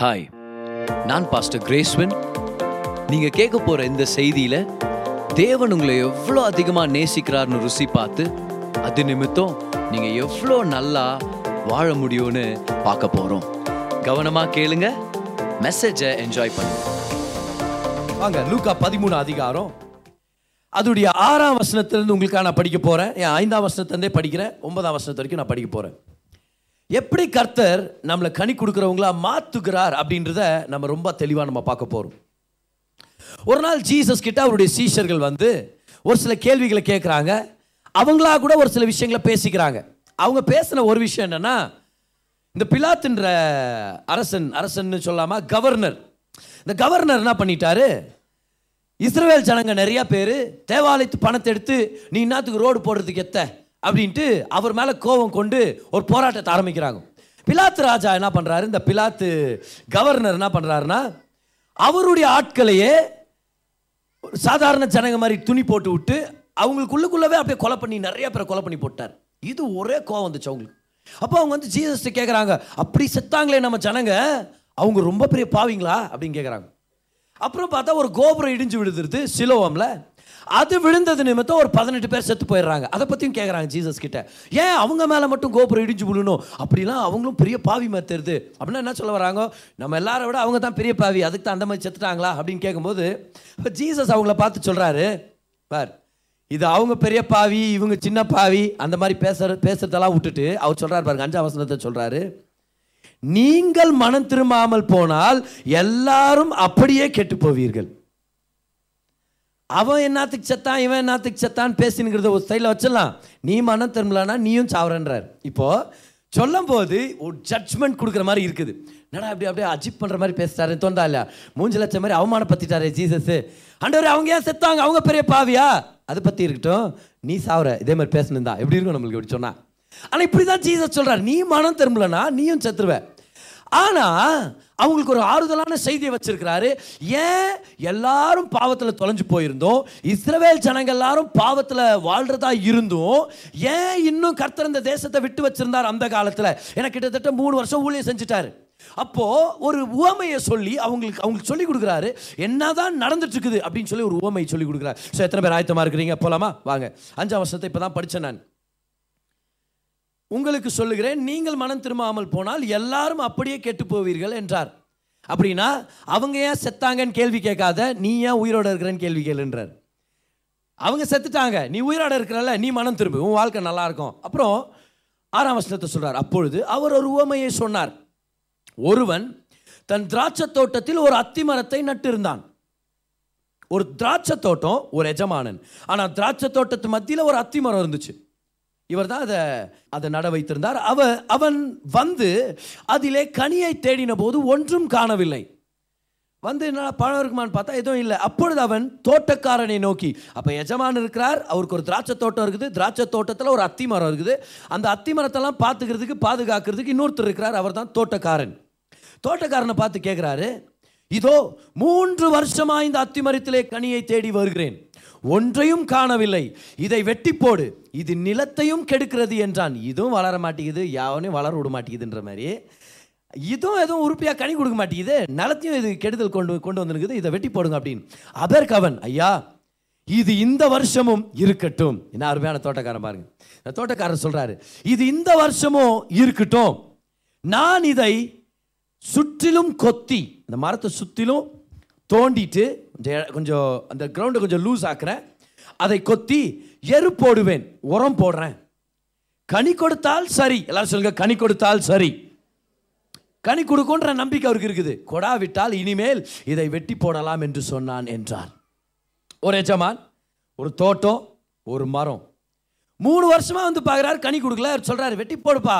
Hi நான் pastor கிரேஸ்வன் நீங்க கேட்க போற இந்த செய்தியில தேவன் உங்களை எவ்வளோ அதிகமாக நேசிக்கிறார்னு ருசி பார்த்து அது நிமித்தம் நீங்க எவ்வளோ நல்லா வாழ முடியும்னு பார்க்க போறோம். கவனமா கேளுங்க மெசேஜை என்ஜாய் பண்ணுங்க. வாங்க லூக்கா பதிமூணு அதிகாரம். அதோடைய ஆறாம் வசனத்திலேருந்து உங்களுக்காக நான் படிக்க போகிறேன் என் ஐந்தாம் வசனத்திலேருந்தே படிக்கிறேன். ஒன்பதாம் வசனத்து வரைக்கும் நான் படிக்க போகிறேன் எப்படி கர்த்தர் நம்மளை கனி கொடுக்குறவங்களா மாற்றுகிறார் அப்படின்றத நம்ம ரொம்ப தெளிவாக நம்ம பார்க்க போகிறோம் ஒரு நாள் ஜீசஸ் கிட்ட அவருடைய சீஷர்கள் வந்து ஒரு சில கேள்விகளை கேட்குறாங்க அவங்களா கூட ஒரு சில விஷயங்களை பேசிக்கிறாங்க. அவங்க பேசின ஒரு விஷயம் என்னன்னா இந்த பிலாத்துன்ற அரசன் அரசன்னு சொல்லாமல் கவர்னர். இந்த கவர்னர் என்ன பண்ணிட்டாரு? இஸ்ரேல் ஜனங்க நிறையா பேர் தேவாலயத்து பணத்தை எடுத்து நீ இன்னத்துக்கு ரோடு போடுறதுக்கு எத்த அப்படின்ட்டு அவர் மேலே கோபம் கொண்டு ஒரு போராட்டத்தை ஆரம்பிக்கிறாங்க. பிலாத்து ராஜா என்ன பண்ணுறாரு இந்த பிலாத்து கவர்னர் என்ன பண்ணுறாருன்னா அவருடைய ஆட்களையே ஒரு சாதாரண ஜனங்க மாதிரி துணி போட்டு விட்டு அவங்களுக்குள்ளுக்குள்ளவே அப்படியே கொலை பண்ணி நிறைய பேரை கொலை பண்ணி போட்டார். இது ஒரே கோவம் வந்துச்சு அவங்களுக்கு. அப்போ அவங்க வந்து ஜீசஸ் கேட்குறாங்க அப்படி செத்தாங்களே நம்ம ஜனங்க அவங்க ரொம்ப பெரிய பாவிங்களா? அப்படின்னு கேட்குறாங்க அப்புறம் பார்த்தா ஒரு கோபுரம் இடிஞ்சு விழுந்துருது சிலோவம்ல. அது விழுந்தது நிமித்தம் ஒரு பதினெட்டு பேர் செத்து போயிடுறாங்க. அதை பற்றியும் கேட்குறாங்க ஜீசஸ் கிட்ட. ஏன் அவங்க மேலே மட்டும் கோபுரம் இடிஞ்சு விழுணும்? அப்படிலாம் அவங்களும் பெரிய பாவி மாதிரி தெரியுது அப்படின்னா என்ன சொல்ல வராங்க? நம்ம எல்லாரை விட அவங்க தான் பெரிய பாவி. அதுக்கு தான் அந்த மாதிரி செத்துட்டாங்களா? அப்படின்னு கேட்கும்போது இப்போ ஜீசஸ் அவங்கள பார்த்து சொல்கிறாரு பார் இது அவங்க பெரிய பாவி இவங்க சின்ன பாவி அந்த மாதிரி பேசுற பேசுறதெல்லாம் விட்டுட்டு அவர் சொல்கிறார் பாருங்க அஞ்சாம் வசனத்தை சொல்கிறாரு நீங்கள் மனம் திரும்பாமல் போனால் எல்லாரும் அப்படியே கெட்டு போவீர்கள். அவன் என்னத்துக்கு செத்தான் இவன் என்னத்துக்கு செத்தான்னு பேசினுங்கிறத ஒரு சைடில் வச்சிடலாம். நீ மனம் திரும்பலன்னா நீயும் சாவரன்றார் இப்போது சொல்லும் போது ஒரு ஜட்ஜ்மெண்ட் கொடுக்குற மாதிரி இருக்குது. என்னடா அப்படி அப்படியே அஜிப் பண்ணுற மாதிரி பேசுறாரு தோண்டா இல்லையா? மூஞ்சு லட்சம் மாதிரி அவமானப்படுத்திட்டாரு ஜீசஸ் ஆண்டவர் அவங்க ஏன் செத்தாங்க? அவங்க பெரிய பாவியா? அதை பற்றி இருக்கட்டும். நீ சாவர இதே மாதிரி பேசணுந்தா தான் எப்படி இருக்கும் நம்மளுக்கு? இப்படி சொன்னால் ஆனால் இப்படி தான் ஜீசஸ் சொல்கிறார் நீ மனம் திரும்பலன்னா நீயும் செத்துருவேன் ஆனால் அவங்களுக்கு ஒரு ஆறுதலான செய்தியை வச்சிருக்கிறாரு. ஏன் எல்லாரும் பாவத்தில் தொலைஞ்சு போயிருந்தோம்? இஸ்ரவேல் ஜனங்க எல்லாரும் பாவத்தில் வாழ்றதா இருந்தும் ஏன் இன்னும் கர்த்தர் இந்த தேசத்தை விட்டு வச்சிருந்தார் அந்த காலத்தில்? ஏன்னா கிட்டத்தட்ட மூணு வருஷம் ஊழியம் செஞ்சுட்டாரு. அப்போ ஒரு உவமையை சொல்லி அவங்களுக்கு அவங்களுக்கு சொல்லி கொடுக்குறாரு. என்னதான் நடந்துட்டு இருக்குது அப்படின்னு சொல்லி ஒரு உவமையை சொல்லி கொடுக்குறாரு. ஸோ எத்தனை பேர் ஆயத்தமாக இருக்கிறீங்க? போலாமா? வாங்க. அஞ்சாம் வருஷத்தை இப்போ தான் படித்தேன் நான். உங்களுக்கு சொல்லுகிறேன் நீங்கள் மனம் திரும்பாமல் போனால் எல்லாரும் அப்படியே கெட்டு போவீர்கள் என்றார். அப்படின்னா அவங்க ஏன் செத்தாங்கன்னு கேள்வி கேட்காத நீ ஏன் உயிரோட இருக்கிறன்னு கேள்வி கேளுன்றார். அவங்க செத்துட்டாங்க நீ உயிரோட இருக்கிறல்ல நீ மனம் திரும்பு உன் வாழ்க்கை நல்லா இருக்கும் அப்புறம் ஆறாம் வசனத்தை சொல்றார் அப்பொழுது அவர் ஒரு உவமையை சொன்னார். ஒருவன் தன் திராட்சை தோட்டத்தில் ஒரு அத்தி மரத்தை நட்டிருந்தான். ஒரு திராட்சை தோட்டம் ஒரு எஜமானன். ஆனால் திராட்சை தோட்டத்து மத்தியில் ஒரு அத்தி மரம் இருந்துச்சு. இவர் தான் அதை அதை நட வைத்திருந்தார். அவ அவன் வந்து அதிலே கனியை தேடின போது ஒன்றும் காணவில்லை. வந்து என்ன பழம் இருக்குமான்னு பார்த்தா எதுவும் இல்லை. அப்பொழுது அவன் தோட்டக்காரனை நோக்கி அப்போ எஜமான் இருக்கிறார் அவருக்கு ஒரு திராட்சை தோட்டம் இருக்குது. திராட்சை தோட்டத்தில் ஒரு அத்தி மரம் இருக்குது. அந்த அத்தி மரத்தெல்லாம் பார்த்துக்கிறதுக்கு பாதுகாக்கிறதுக்கு இன்னொருத்தர் இருக்கிறார். அவர் தான் தோட்டக்காரன். தோட்டக்காரனை பார்த்து கேட்குறாரு இதோ மூன்று வருஷமாக இந்த அத்தி மரத்திலே கனியை தேடி வருகிறேன். ஒன்றையும் காணவில்லை. இதை வெட்டி போடு இது நிலத்தையும் கெடுக்கிறது என்றான். இதுவும் வளர மாட்டேங்குது யாவனையும் வளர விட மாட்டேங்குதுன்ற மாதிரி. இதுவும் எதுவும் உறுப்பியாக கனி கொடுக்க மாட்டேங்குது நிலத்தையும் இது கெடுதல் கொண்டு கொண்டு வந்துருக்குது இதை வெட்டி போடுங்க அப்படின்னு. அதற்கு அவன் ஐயா இது இந்த வருஷமும் இருக்கட்டும். என்ன அருமையான தோட்டக்காரன் பாருங்க. இந்த தோட்டக்காரர் சொல்றாரு இது இந்த வருஷமும் இருக்கட்டும். நான் இதை சுற்றிலும் கொத்தி இந்த மரத்தை சுற்றிலும் தோண்டிட்டு கொஞ்சம் அந்த கிரவுண்டை கொஞ்சம் லூஸ் ஆக்குறேன். அதை கொத்தி எரு போடுவேன் உரம் போடுறேன். கனி கொடுத்தால் சரி. எல்லாரும் சொல்லுங்க கனி கொடுத்தால் சரி. கனி கொடுக்குன்ற நம்பிக்கை அவருக்கு இருக்குது. கொடாவிட்டால் இனிமேல் இதை வெட்டி போடலாம் என்று சொன்னான் என்றார். ஒரு எஜமான் ஒரு தோட்டம் ஒரு மரம். மூணு வருஷமா வந்து பார்க்குறாரு கனி கொடுக்கல. சொல்றாரு வெட்டி போடுப்பா.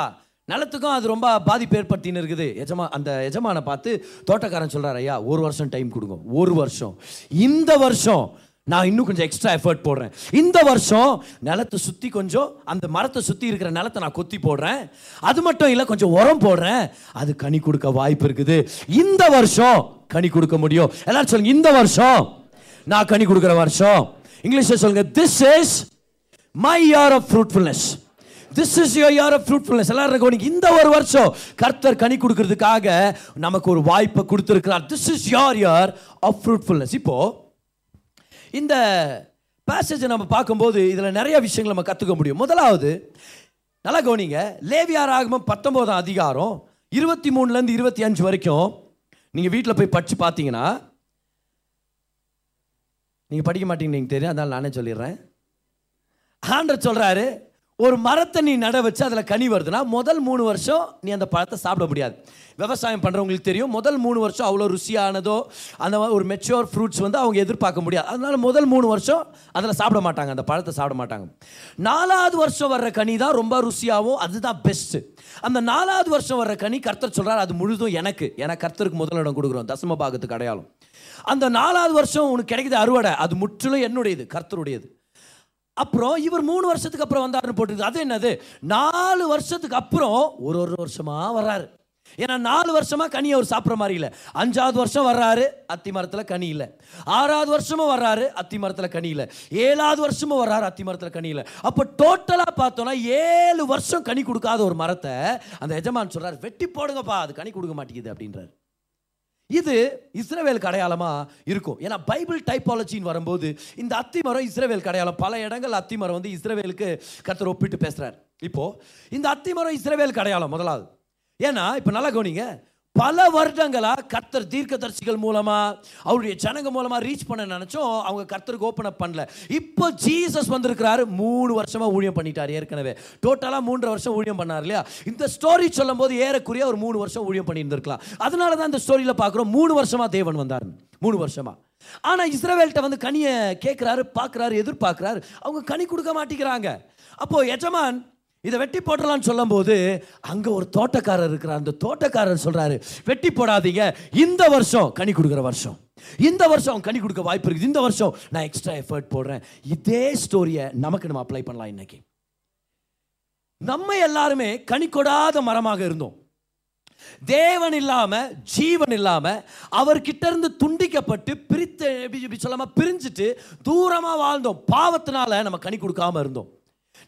நிலத்துக்கும் அது ரொம்ப பாதிப்பு ஏற்படுத்தின்னு இருக்குது. எஜமா அந்த எஜமானை பார்த்து தோட்டக்காரன் சொல்கிறார் ஐயா ஒரு வருஷம் டைம் கொடுங்க. ஒரு வருஷம். இந்த வருஷம் நான் இன்னும் கொஞ்சம் எக்ஸ்ட்ரா எஃபர்ட் போடுறேன். இந்த வருஷம் நிலத்தை சுற்றி கொஞ்சம் அந்த மரத்தை சுற்றி இருக்கிற நிலத்தை நான் கொத்தி போடுறேன். அது மட்டும் இல்லை கொஞ்சம் உரம் போடுறேன். அது கனி கொடுக்க வாய்ப்பு இருக்குது. இந்த வருஷம் கனி கொடுக்க முடியும். எல்லாரும் சொல்லுங்க இந்த வருஷம் நான் கனி கொடுக்குற வருஷம். இங்கிலீஷில் சொல்லுங்க this is my year of fruitfulness this is your year of fruitfulness எல்லாரும் கவனிங்க. இந்த ஒரு வருஷம் கர்த்தர் கனி கொடுக்கறதுக்காக நமக்கு ஒரு வாய்ப்பை கொடுத்துருக்கிறார். This is your year of fruitfulness இப்போ இந்த பேசேஜை நம்ம பார்க்கும்போது இதில் நிறைய விஷயங்கள் நம்ம கற்றுக்க முடியும். முதலாவது நல்லா கவனிங்க. லேவியார் ஆகமம் பத்தொம்போதாம் அதிகாரம் இருபத்தி மூணுலேருந்து இருபத்தி அஞ்சு வரைக்கும் நீங்கள் வீட்டில் போய் படித்து பார்த்தீங்கன்னா நீங்கள் படிக்க மாட்டீங்க நீங்கள் தெரியும். அதனால் நானே சொல்லிடுறேன். ஆண்டர் சொல்கிறாரு ஒரு மரத்தை நீ நட வச்சு அதில் கனி வருதுன்னா முதல் மூணு வருஷம் நீ அந்த பழத்தை சாப்பிட முடியாது. விவசாயம் பண்ணுறவங்களுக்கு தெரியும் முதல் மூணு வருஷம் அவ்வளோ ருசியானதோ அந்த மாதிரி ஒரு மெச்சோர் ஃப்ரூட்ஸ் வந்து அவங்க எதிர்பார்க்க முடியாது. அதனால் முதல் மூணு வருஷம் அதில் சாப்பிட மாட்டாங்க அந்த பழத்தை சாப்பிட மாட்டாங்க. நாலாவது வருஷம் வர்ற கனி தான் ரொம்ப ருசியாகவும் அதுதான் பெஸ்ட்டு அந்த நாலாவது வருஷம் வர்ற கனி கர்த்தர் சொல்கிறார் அது முழுதும் எனக்கு. ஏன்னா கர்த்தருக்கு முதலிடம் கொடுக்குறோம் தசம பாகத்துக்கு அடையாளம். அந்த நாலாவது வருஷம் உனக்கு கிடைக்கிது அறுவடை அது முற்றிலும் என்னுடையது கர்த்தருடையது. அப்புறம் இவர் மூணு வருஷத்துக்கு அப்புறம் வந்தாருன்னு போட்டுருக்கு. அது என்னது? நாலு வருஷத்துக்கு அப்புறம் ஒரு ஒரு வருஷமாக வர்றாரு. ஏன்னா நாலு வருஷமாக கனி அவர் சாப்பிட்ற மாதிரி இல்லை. அஞ்சாவது வருஷம் வர்றாரு அத்தி மரத்தில் கனி இல்லை. ஆறாவது வருஷமும் வர்றாரு அத்தி மரத்தில் கனி இல்லை. ஏழாவது வருஷமும் வர்றாரு அத்தி மரத்தில் கனி இல்லை. அப்போ டோட்டலாக பார்த்தோன்னா ஏழு வருஷம் கனி கொடுக்காத ஒரு மரத்தை அந்த எஜமான் சொல்கிறார் வெட்டி போடுங்கப்பா அது கனி கொடுக்க மாட்டேங்குது அப்படின்றாரு. இது இஸ்ரேவேல் அடையாளமாக இருக்கும். ஏன்னா பைபிள் டைப்பாலஜின்னு வரும்போது இந்த அத்தி மரம் அடையாளம் பல இடங்கள் அத்திமரம் வந்து இஸ்ரேவேலுக்கு கருத்தர் ஒப்பிட்டு பேசுகிறார் இப்போது இந்த அத்தி மரம் அடையாளம் முதலாவது. ஏன்னா இப்போ நல்லா கவனிங்க. பல வருடங்களாக கர்த்தர் தீர்க்கதரிசிகள் மூலமாக அவருடைய ஜனங்க மூலமாக ரீச் பண்ண நினச்சோம் அவங்க கர்த்தருக்கு ஓப்பன் அப் பண்ணல. இப்போ ஜீசஸ் வந்திருக்கிறாரு மூணு வருஷமாக ஊழியம் பண்ணிட்டார் ஏற்கனவே. டோட்டலாக மூன்று வருஷம் ஊழியம் பண்ணார் இல்லையா? இந்த ஸ்டோரி சொல்லும் போது ஏறக்குறைய ஒரு மூணு வருஷம் ஊழியம் பண்ணியிருந்திருக்கலாம். அதனால தான் இந்த ஸ்டோரியில் பார்க்குறோம் மூணு வருஷமாக தேவன் வந்தார். மூணு வருஷமாக ஆனால் இஸ்ரேவேல்கிட்ட வந்து கனியை கேட்குறாரு பார்க்குறாரு எதிர்பார்க்குறாரு. அவங்க கனி கொடுக்க மாட்டேங்கிறாங்க. அப்போது எஜமான் இதை வெட்டி போடலாம்னு சொல்லும்போது அங்கே ஒரு தோட்டக்காரர் இருக்கிறார். அந்த தோட்டக்காரர் சொல்கிறாரு வெட்டி போடாதீங்க. இந்த வருஷம் கனி கொடுக்குற வருஷம். இந்த வருஷம் கனி கொடுக்க வாய்ப்பு இருக்குது. இந்த வருஷம் நான் எக்ஸ்ட்ரா எஃபர்ட் போடுறேன். இதே ஸ்டோரியை நமக்கு நம்ம அப்ளை பண்ணலாம் இன்னைக்கு. நம்ம எல்லாருமே கனி கொடாத மரமாக இருந்தோம். தேவன் இல்லாம ஜீவன் இல்லாம அவர்கிட்ட இருந்து துண்டிக்கப்பட்டு பிரித்து சொல்லாம பிரிஞ்சுட்டு தூரமா வாழ்ந்தோம். பாவத்தினால நம்ம கனி கொடுக்காம இருந்தோம்.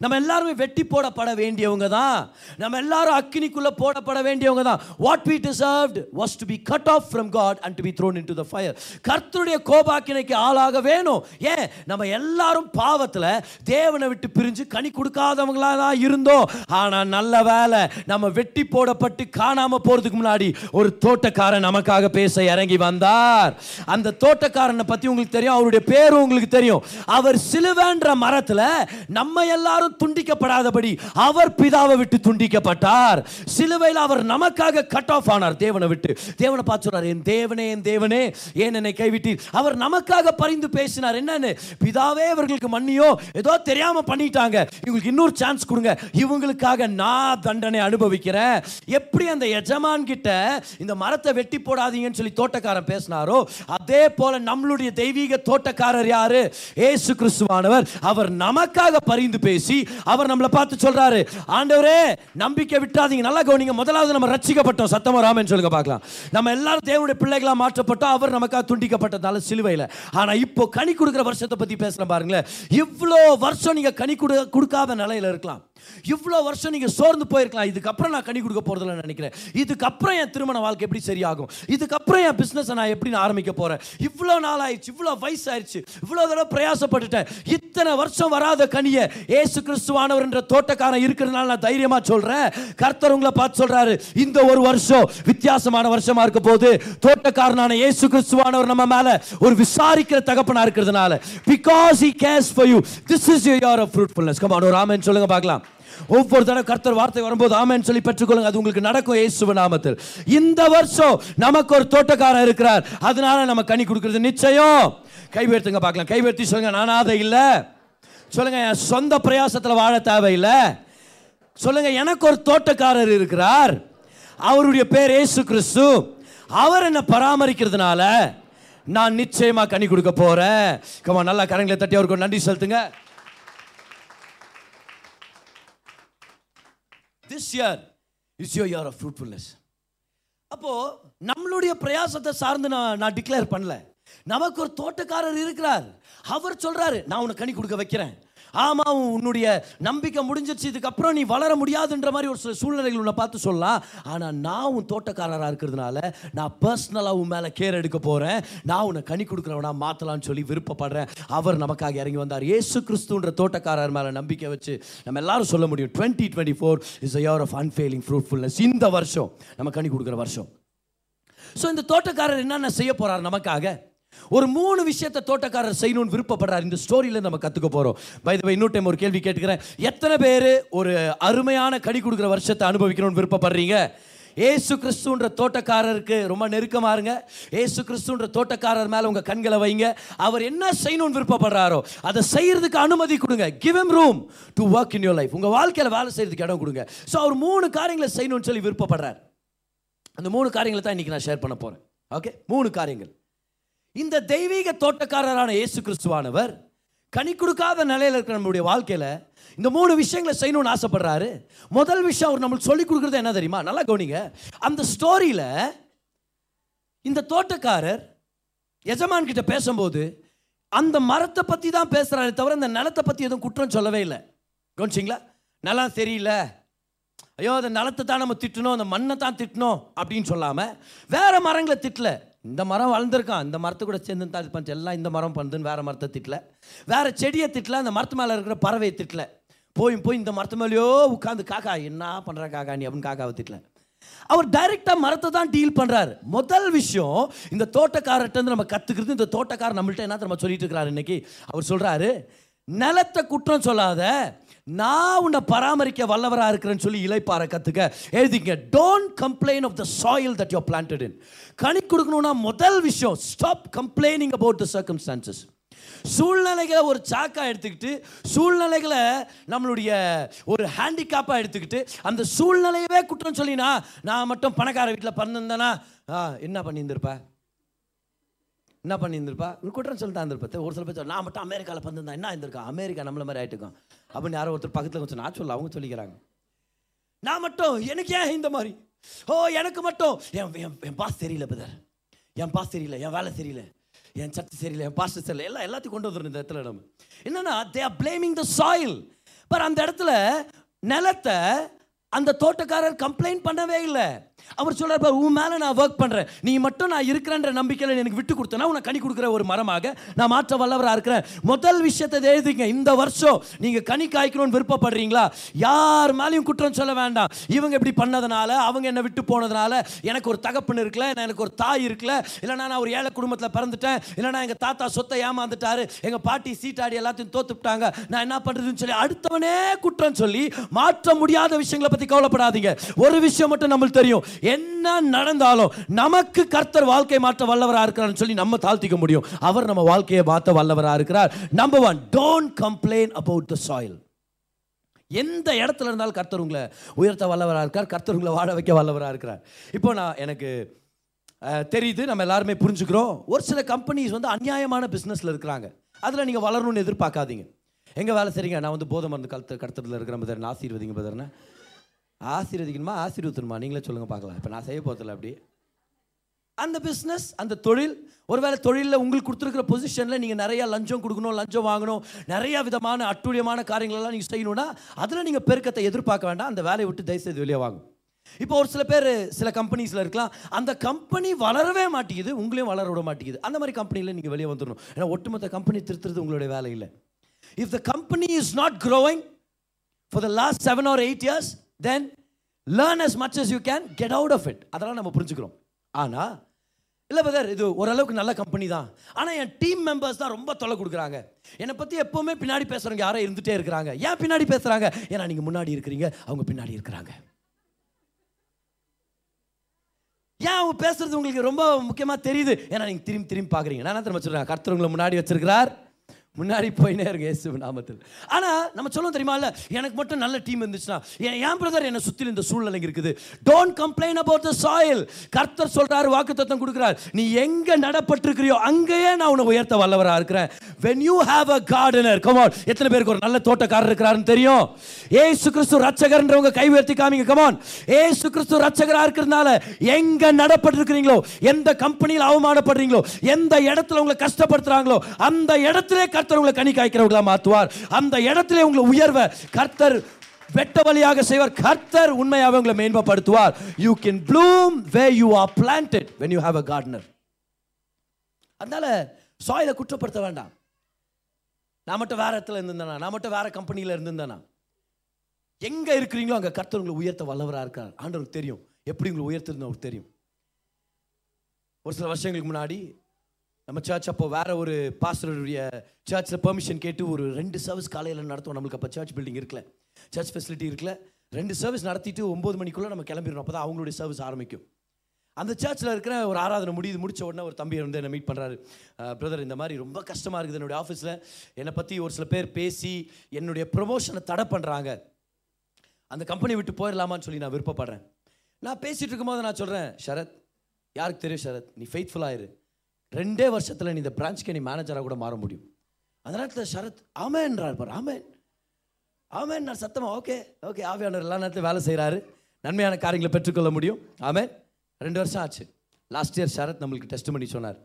நம்ம எல்லாருமே வெட்டி போடப்பட வேண்டியவங்க தான். நம்ம எல்லாரும் அக்கினிக்குள்ள போடப்பட வேண்டியவங்க தான். What we deserved was to be cut off from God and to be thrown into the fire கர்த்தருடைய கோபாக்கினைக்கு ஆளாக வேணும். ஏன்? நம்ம எல்லாரும் பாவத்தில் தேவனை விட்டு பிரிஞ்சு கனி கொடுக்காதவங்களா தான் இருந்தோம். ஆனால் நல்ல வேலை நம்ம வெட்டி போடப்பட்டு காணாம போறதுக்கு முன்னாடி ஒரு தோட்டக்காரன் நமக்காக பேச இறங்கி வந்தார். அந்த தோட்டக்காரனை பத்தி உங்களுக்கு தெரியும். அவருடைய பேரும் உங்களுக்கு தெரியும். அவர் சிலுவேன்ற மரத்தில் நம்ம எல்லாரும் துண்டிக்கப்படாதபடி அவர் பிதாவை விட்டு துண்டிக்கப்பட்டார். சிலுவையில் அவர் நமக்காக கட் ஆஃப் ஆனார். தேவனை விட்டு. தேவனை பார்த்து சொல்றார் என் தேவனே என் தேவனே ஏன் என்னை கைவிட்டீர்? அவர் நமக்காக பரிந்து பேசினார். என்னன்னு? பிதாவே இவர்களுக்கு மன்னியோ? ஏதோ தெரியாம பண்ணிட்டாங்க. இவங்களுக்கு இன்னொரு சான்ஸ் கொடுங்க. இவங்களுக்காக நான் தண்டனை அனுபவிக்கிறேன். எப்படி அந்த எஜமான் கிட்ட இந்த மரத்தை வெட்டி போடாதீங்கன்னு சொல்லி தோட்டக்காரன் பேசினாரோ அதே போல நம்மளுடைய தெய்வீக தோட்டக்காரர் யாரு? ஏசு கிறிஸ்துவானவர். அவர் நமக்காக பரிந்து பேசி அவர் நம்மளை பார்த்து சொல்றாரு ஆண்டவரே நம்பிக்கை விட்டாதீங்க. நல்லா கவனிங்க. முதலாவது நம்ம ரட்சிக்கப்பட்டோம். சத்தமா ராமன் சொல்லுங்க பார்க்கலாம். நம்ம எல்லாரும் தேவனுடைய பிள்ளைகளா மாற்றப்பட்டோம். அவர் நமக்காக துண்டிக்கப்பட்டதால சிலுவையில். ஆனா இப்போ கனி கொடுக்குற வருஷத்தை பத்தி பேசுறேன் பாருங்களேன். இவ்வளோ வருஷம் நீங்க கனி கொடு கொடுக்காத நிலையில இருக்கலாம். இவ்வளோ வருஷம் நீங்கள் சோர்ந்து போயிருக்கலாம். இதுக்கப்புறம் நான் கனி கொடுக்க போகிறதில்ல நினைக்கிறேன். இதுக்கப்புறம் என் திருமண வாழ்க்கை எப்படி சரியாகும்? இதுக்கப்புறம் என் பிஸ்னஸை நான் எப்படி நான் ஆரம்பிக்க போகிறேன் இவ்வளோ நாள் ஆயிடுச்சு இவ்வளோ வயசு ஆயிடுச்சு இவ்வளோ தடவை பிரயாசப்பட்டுட்டேன். இத்தனை வருஷம் வராத கனியை ஏசு கிறிஸ்துவானவர் என்ற தோட்டக்காரன் இருக்கிறதுனால நான் தைரியமாக சொல்கிறேன் கர்த்தர் உங்களை பார்த்து சொல்றாரு இந்த ஒரு வருஷம் வித்தியாசமான வருஷமா இருக்க போது தோட்டக்காரனான ஏசு கிறிஸ்துவானவர் நம்ம மேல ஒரு விசாரிக்கிற தகப்பனாக இருக்கிறதுனால. Because he cares for you this is you year of fruitfulness. ஒரு ஆமென் சொல்லுங்க பார்க்கலாம். ஒவ்வொரு தடவை கர்த்தர் வார்த்தை வரும்போது ஆமேன்னு சொல்லி பெற்றுக்கொள்ளுங்க. அது உங்களுக்கு நடக்கும். இயேசுவ நாமத்தில். இந்த வருஷம் நமக்கு ஒரு தோட்டக்காரர் இருக்கிறார். அதனால நம்ம கனி கொடுக்கறது நிச்சயம். கைவேர்த்துங்க பார்க்கலாம். கைவேர்த்தி சொல்லுங்க அதை இல்லை. சொல்லுங்க என் சொந்த பிரயாசத்தில் வாழ தேவையில்லை. சொல்லுங்க எனக்கு ஒரு தோட்டக்காரர் இருக்கிறார். அவருடைய பேர் ஏசு கிறிஸ்து. அவர் என்ன பராமரிக்கிறதுனால நான் நிச்சயமா கனி கொடுக்க போறேன். கமா நல்லா கரங்களை தட்டி அவருக்கு நன்றி செலுத்துங்க. This is your year of fruitfulness அப்போது நம்மளுடைய பிரயாசத்தை சார்ந்து நான் நான் டிக்ளேர் பண்ணல. நமக்கு ஒரு தோட்டக்காரர் இருக்கிறார். அவர் சொல்கிறாரு நான் உனக்கு கனி கொடுக்க வைக்கிறேன். ஆமாம் உன்னுடைய நம்பிக்கை முடிஞ்சிருச்சு இதுக்கப்புறம் நீ வளர முடியாதுன்ற மாதிரி ஒரு சில சூழ்நிலைகள் உன்னை பார்த்து சொல்லலாம் ஆனால் நான் உன் தோட்டக்காரராக இருக்கிறதுனால நான் பர்சனலாக உன் மேலே கேர் எடுக்க போகிறேன் நான் உன்னை கனி கொடுக்குறவனா மாற்றலான்னு சொல்லி விருப்பப்படுறேன். அவர் நமக்காக இறங்கி வந்தார். இயேசு கிறிஸ்துன்ற தோட்டக்காரர் மேலே நம்பிக்கை வச்சு நம்ம எல்லாரும் சொல்ல முடியும். Twenty twenty four is year of unfailing fruitfulness இந்த வருஷம் நம்ம கனி கொடுக்குற வருஷம். ஸோ இந்த தோட்டக்காரர் என்னென்ன செய்ய போகிறார் நமக்காக? ஒரு மூணு விஷயத்தை தோட்டக்காரர் செய்யணும்னு விருப்பப்படுறார். இந்த ஸ்டோரியில் நம்ம கற்றுக்க போகிறோம் பை வை இன்னொரு டைம் ஒரு கேள்வி கேட்டுக்கிறேன். எத்தனை பேர் ஒரு அருமையான கடி கொடுக்குற வருஷத்தை அனுபவிக்கணும்னு விருப்பப்படுறீங்க? ஏசு கிறிஸ்துன்ற தோட்டக்காரருக்கு ரொம்ப நெருக்கமாக இருங்க. ஏசு கிறிஸ்துன்ற தோட்டக்காரர் மேலே உங்கள் கண்களை வைங்க. அவர் என்ன செய்யணும்னு விருப்பப்படுறாரோ அதை செய்கிறதுக்கு அனுமதி கொடுங்க. Give him room to work in your life உங்கள் வாழ்க்கையில் வேலை செய்கிறதுக்கு இடம் கொடுங்க. ஸோ அவர் மூணு காரியங்களை செய்யணும்னு சொல்லி விருப்பப்படுறார். அந்த மூணு காரியங்களை தான் இன்றைக்கி நான் ஷேர் பண்ண போகிறேன் ஓகே மூணு காரியங்கள். இந்த தெய்வீக தோட்டக்காரரான இயேசு கிறிஸ்துவானவர் கனி கொடுக்காத நிலையில் இருக்கிற நம்மளுடைய வாழ்க்கையில் இந்த மூணு விஷயங்களை செய்யணும்னு ஆசைப்படுறாரு. முதல் விஷயம் அவர் நம்மளுக்கு சொல்லி கொடுக்குறது என்ன தெரியுமா? நல்லா கவனிங்க. அந்த ஸ்டோரியில் இந்த தோட்டக்காரர் எஜமான் கிட்ட பேசும்போது அந்த மரத்தை பற்றி தான் பேசுகிறாரே தவிர இந்த நிலத்தை பற்றி எதுவும் குற்றம் சொல்லவே இல்லை. கவனிச்சிங்களா? நல்லா தெரியல ஐயோ அந்த நிலத்தை தான் நம்ம திட்டணும் அந்த மண்ணை தான் திட்டணும் அப்படின்னு சொல்லாமல் வேறு மரங்களை திட்டலை. இந்த மரம் வளர்ந்துருக்கான். இந்த மரத்தை கூட சேர்ந்து தான் இது பண்ணிச்சு எல்லாம் இந்த மரம் பண்ணுதுன்னு வேறு மரத்தை திட்டல. வேறு செடியை திட்டல. அந்த மரத்து மேலே இருக்கிற பறவையை திட்டல. போய் போய் இந்த மரத்து மேலேயோ உட்காந்து காக்கா என்ன பண்ணுற காக்கா நீ? அப்படின்னு காக்காவை திட்டல. அவர் டைரெக்டாக மரத்தை தான் டீல் பண்ணுறாரு முதல் விஷயம் இந்த தோட்டக்காரர்கிட்ட நம்ம கற்றுக்கிறது இந்த தோட்டக்காரர் நம்மள்ட்ட என்ன நம்ம சொல்லிட்டு இருக்கிறாரு இன்னைக்கு? அவர் சொல்கிறாரு நிலத்தை குற்றம் சொல்லாத நான் உன்னை பராமரிக்க வல்லவராக இருக்கிறேன்னு சொல்லி இலைப்பார கற்றுக்க எழுதிங்க don't complain of the soil that you planted in கனி கொடுக்கணும்னா முதல் விஷயம் stop complaining about the circumstances சூழ்நிலைகளை ஒரு சாக்கா எடுத்துக்கிட்டு சூழ்நிலைகளை நம்மளுடைய ஒரு ஹேண்டிகேப்பாக எடுத்துக்கிட்டு அந்த சூழ்நிலையவே குற்றம் சொல்லினா நான் மட்டும் பணக்கார வீட்டில் பிறந்திருந்தேனா ஆ என்ன பண்ணியிருந்திருப்ப? என்ன பண்ணியிருந்திருப்பா? குற்றம் சொல்லி தான் இருந்திருப்பேன் ஒரு சில பேர் நான் மட்டும் அமெரிக்காவில் பிறந்திருந்தேன் என்ன இருந்திருக்கான் அமெரிக்கா நம்மள மாதிரி ஆயிட்டுருக்கான் அப்படின்னு யாரோ ஒருத்தர் பக்கத்தில் கொஞ்சம் நான் சொல்ல அவங்க சொல்லிக்கிறாங்க. நான் மட்டும் எனக்கு ஏன் இந்த மாதிரி? ஓ எனக்கு மட்டும். என் என் என் பாஸ் தெரியல பிரதர் என் பாஸ் தெரியல என் வேலை தெரியல. என் சர்ச்சு சரியில்லை என் பாஸ்டர் சரியில்லை எல்லாம் எல்லாத்தையும் கொண்டு வந்துடும் இந்த இடத்துல நம்ம. என்னன்னா they are blaming the soil but அந்த இடத்துல நிலத்தை அந்த தோட்டக்காரர் கம்ப்ளைண்ட் பண்ணவே இல்லை. அவர் சொல்றாரு உன் மேலே நான் ஒர்க் பண்ணுறேன் நீ மட்டும் நான் இருக்கிறேன்ற நம்பிக்கையில் எனக்கு விட்டு கொடுத்தனா உனக்கு கனி கொடுக்குற ஒரு மரமாக நான் மாற்ற வல்லவராக இருக்கிறேன். முதல் விஷயத்தை எழுதிங்க இந்த வருஷம் நீங்கள் கனி காய்க்கணும்னு விருப்பப்படுறீங்களா? யார் மேலேயும் குற்றம் சொல்ல வேண்டாம். இவங்க இப்படி பண்ணதுனால அவங்க என்னை விட்டு போனதுனால எனக்கு ஒரு தகப்பன் நான் எனக்கு ஒரு தாய் இருக்கல. இல்லைனா நான் ஒரு ஏழை குடும்பத்தில் பிறந்துட்டேன். இல்லைனா எங்கள் தாத்தா சொத்தை ஏமாந்துட்டாரு. எங்கள் பாட்டி சீட்டாடி எல்லாத்தையும் தோத்துட்டாங்க நான் என்ன பண்ணுறதுன்னு சொல்லி அடுத்தவனே குற்றம் சொல்லி மாற்ற முடியாத விஷயங்களை பற்றி கவலைப்படாதீங்க. ஒரு விஷயம் மட்டும் நம்மளுக்கு தெரியும். என்ன நடந்தாலும் நமக்கு கர்த்தர் வாழ்க்கை மாற்ற வல்லவராக இருக்கிறார்னு சொல்லி நம்ம தாழ்த்திக்க முடியும். அவர் நம்ம வாழ்க்கையை மாற்ற வல்லவராக இருக்கிறார். Number one don't complain about the soil எந்த இடத்துல இருந்தாலும் கர்த்தர் உங்களை உயர்த்த வல்லவராக இருக்கார் கர்த்தர் உங்களை வாழ வைக்க வல்லவராக இருக்கிறார். இப்போ நான் எனக்கு தெரியுது நம்ம எல்லாருமே புரிஞ்சுக்கிறோம். ஒரு சில கம்பெனிஸ் வந்து அநியாயமான பிஸ்னஸில் இருக்கிறாங்க. அதில் நீங்கள் வளரணும்னு எதிர்பார்க்காதீங்க. எங்கே வேலை செய்றீங்க? நான் வந்து போதை மருந்து கழுத்து கடத்துறதுல இருக்கிற பதர் ஆசீர்வதிங்க பதர்னா ஆசீர்வதிக்கணுமா? ஆசீர்வத்தணுமா நீங்களே சொல்லுங்கள் பார்க்கலாம். இப்போ நான் செய்ய போகிறதில்ல அப்படி. அந்த பிஸ்னஸ் அந்த தொழில் ஒருவேளை தொழிலில் உங்களுக்கு கொடுத்துருக்குற பொசிஷனில் நீங்கள் நிறையா லஞ்சம் கொடுக்கணும் லஞ்சம் வாங்கணும் நிறையா விதமான அட்டுழியமான காரியங்களெல்லாம் நீங்கள் செய்யணும்னா அதில் நீங்கள் பெருக்கத்தை எதிர்பார்க்க வேண்டாம். அந்த வேலையை விட்டு தயவுசெய்து வெளியே வாங்கும் இப்போ ஒரு சில பேர் சில கம்பெனிஸில் இருக்கலாம். அந்த கம்பெனி வளரவே மாட்டேங்குது உங்களையும் வளர விட மாட்டேங்குது. அந்த மாதிரி கம்பெனியில் நீங்கள் வெளியே வந்துடணும் ஏன்னா ஒட்டுமொத்த கம்பெனி திருத்துறது உங்களுடைய வேலை இல்லை. If the company is not growing for the last seven or eight years then learn as much as you can get out of it அதெல்லாம் நம்ம புரிஞ்சுக்கிறோம். ஆனால் இல்லை பதர் இது ஓரளவுக்கு நல்ல கம்பெனி தான். ஆனால் என் டீம் மெம்பர்ஸ் தான் ரொம்ப தொலை கொடுக்குறாங்க. என்னை பற்றி எப்போவுமே பின்னாடி பேசுகிறவங்க யாரோ இருந்துகிட்டே இருக்கிறாங்க. ஏன் பின்னாடி பேசுகிறாங்க ஏன்னா நீங்கள் முன்னாடி இருக்கிறீங்க அவங்க பின்னாடி இருக்கிறாங்க. ஏன் அவங்க பேசுறது உங்களுக்கு ரொம்ப முக்கியமாக தெரியுது? ஏன்னா நீங்கள் திரும்பி திரும்பி பார்க்குறீங்க. நான் என்ன திரும்ப சொல்கிறேன் கர்த்தர் உங்களை முன்னாடி வச்சிருக்கிறார். முன்னாடி போயினே இருங்க இயேசு நாமத்தில். ஆனால் நம்ம சொல்லுவோம் தெரியுமா? இல்லை எனக்கு மட்டும் நல்ல டீம் இருந்துச்சுன்னா என் ஏன் பிரதர் என்னை சுற்றிலும் இந்த சூழ்நிலை இருக்குது. Don't complain about the soil கர்த்தர் சொல்றாரு வாக்குத்தத்தம் கொடுக்குறார். நீ எங்க நடப்பட்டிருக்கிறியோ அங்கேயே நான் உன்னை உயர்த்த வல்லவரா இருக்கிறேன். When you have a gardener come on எத்தனை பேருக்கு ஒரு நல்ல தோட்டக்காரர் இருக்கிறாருன்னு தெரியும்? ஏசு கிறிஸ்து ரச்சகர்ன்றவங்க கை உயர்த்தி காமிங்க கமான் ஏசு கிறிஸ்து ரட்சகரா இருக்கிறதுனால எங்க நடப்பட்டிருக்கிறீங்களோ எந்த கம்பெனியில் அவமானப்படுறீங்களோ எந்த இடத்துல உங்களை கஷ்டப்படுத்துறாங்களோ அந்த இடத்துல கர்த்தர் கர்த்தர் உங்களை கனி காய்க்கிறவர்களா மாத்துவார் அந்த இடத்துல உங்களை உயர்வை கர்த்தர் வெட்ட வழியாக செய்வார். கர்த்தர் உண்மையாக உங்களை மேன்மைப்படுத்துவார். You can bloom where you are planted when you have a gardener அதனால சாயில குற்றப்படுத்த வேண்டாம். நான் மட்டும் வேற இடத்துல இருந்திருந்தேனா? நான் மட்டும் வேற கம்பெனியில் இருந்திருந்தேனா? எங்க இருக்கிறீங்களோ அங்க கர்த்தர் உங்களை உயர்த்த வல்லவரா இருக்கார். ஆண்டவருக்கு தெரியும். எப்படி உங்களை உயர்த்துறது அவருக்கு தெரியும். ஒரு சில வருஷங்களுக்கு முன்னாடி நம்ம சர்ச் அப்போ வேற ஒரு பாஸ்டருடைய சர்ச்சில் பெர்மிஷன் கேட்டு ஒரு ரெண்டு சர்வீஸ் காலையில் நடத்துவோம். நம்மளுக்கு அப்போ சர்ச் பில்டிங் இருக்கல. சர்ச் ஃபெசிலிட்டி இருக்கல. ரெண்டு சர்வீஸ் நடத்திட்டு ஒம்பது மணிக்குள்ளே நம்ம கிளம்பிடணும். அப்போ தான் அவங்களுடைய சர்வீஸ் ஆரம்பிக்கும். அந்த சர்ச்சில் இருக்கிற ஒரு ஆராதனை முடியுது முடிச்ச உடனே ஒரு தம்பி வந்து என்னை மீட் பண்ணுறாரு பிரதர் இந்த மாதிரி ரொம்ப கஷ்டமாக இருக்குது என்னுடைய ஆஃபீஸில் என்னை பற்றி ஒரு சில பேர் பேசி என்னுடைய ப்ரொமோஷனை தடை பண்ணுறாங்க அந்த கம்பெனி விட்டு போயிடலாமான்னு சொல்லி நான் விருப்பப்படுறேன். நான் பேசிகிட்டு இருக்கும்போது நான் சொல்கிறேன் ஷரத் யாருக்கு தெரியும் ஷரத்? நீ ஃபெய்த்ஃபுல்லாக இரு. ரெண்டே வருஷத்தில் நீ இந்த பிரான்ச்சுக்கு நீ மேனேஜராக கூட மாற முடியும். அந்த நேரத்தில் சரத் ஆமேன்றார் பார் ஆமேன். ஆமேன் நான் சத்தமாக ஓகே ஓகே ஆவியானவர் எல்லா நேரத்தில் வேலை செய்கிறாரு நன்மையான காரியங்களை பெற்றுக்கொள்ள முடியும். ஆமேன். ரெண்டு வருஷம் ஆச்சு. லாஸ்ட் இயர் சரத் நம்மளுக்கு டெஸ்ட் பண்ணி சொன்னார்.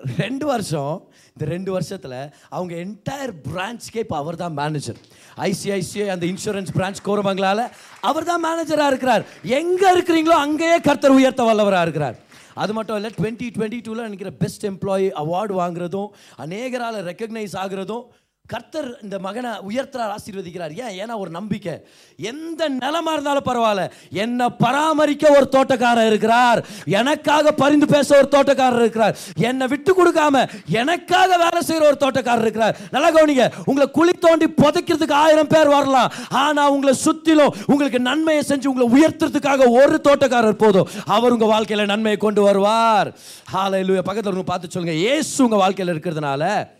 ரெண்டு வருஷம் இந்த ரெண்டு வருஷத்தில் அவங்க என்டையர் பிரான்ச்சுக்கே இப்போ அவர் தான் மேனேஜர் ஐசிஐசிஐ அந்த இன்சூரன்ஸ் பிரான்ச் கோரமங்களால் அவர் தான் மேனேஜராக இருக்கிறார். எங்கே இருக்கிறீங்களோ அங்கேயே கர்த்தர் உயர்த்த வல்லவராக இருக்கிறார். அது மட்டும் இல்லை டுவெண்ட்டி டுவெண்ட்டி டூவில் நினைக்கிற பெஸ்ட் எம்ப்ளாயி அவார்டு வாங்குறதும் அநேகரால் ரெக்கக்னைஸ் ஆகுறதும் கர்த்தர் இந்த மகனை உயர்த்தறார் ஆசீர்வதிக்கிறார். ஏன்? ஏன்னா ஒரு நம்பிக்கை. எந்த நிலமா இருந்தாலும் பரவாயில்ல. என்னை பராமரிக்க ஒரு தோட்டக்காரர் இருக்கிறார். எனக்காக பரிந்து பேச ஒரு தோட்டக்காரர் இருக்கிறார். என்னை விட்டு கொடுக்காம எனக்காக வேலை செய்கிற ஒரு தோட்டக்காரர் இருக்கிறார். நல்லா கவனிங்க. உங்களை குழி தோண்டி புதைக்கிறதுக்கு ஆயிரம் பேர் வரலாம். ஆனால் உங்களை சுற்றிலும் உங்களுக்கு நன்மையை செஞ்சு உங்களை உயர்த்துறதுக்காக ஒரு தோட்டக்காரர் போதும். அவர் உங்கள் வாழ்க்கையில் நன்மையை கொண்டு வருவார். ஹalleluya பக்கத்தில் பார்த்து சொல்லுங்க. ஏசு உங்கள் வாழ்க்கையில் இருக்கிறதுனால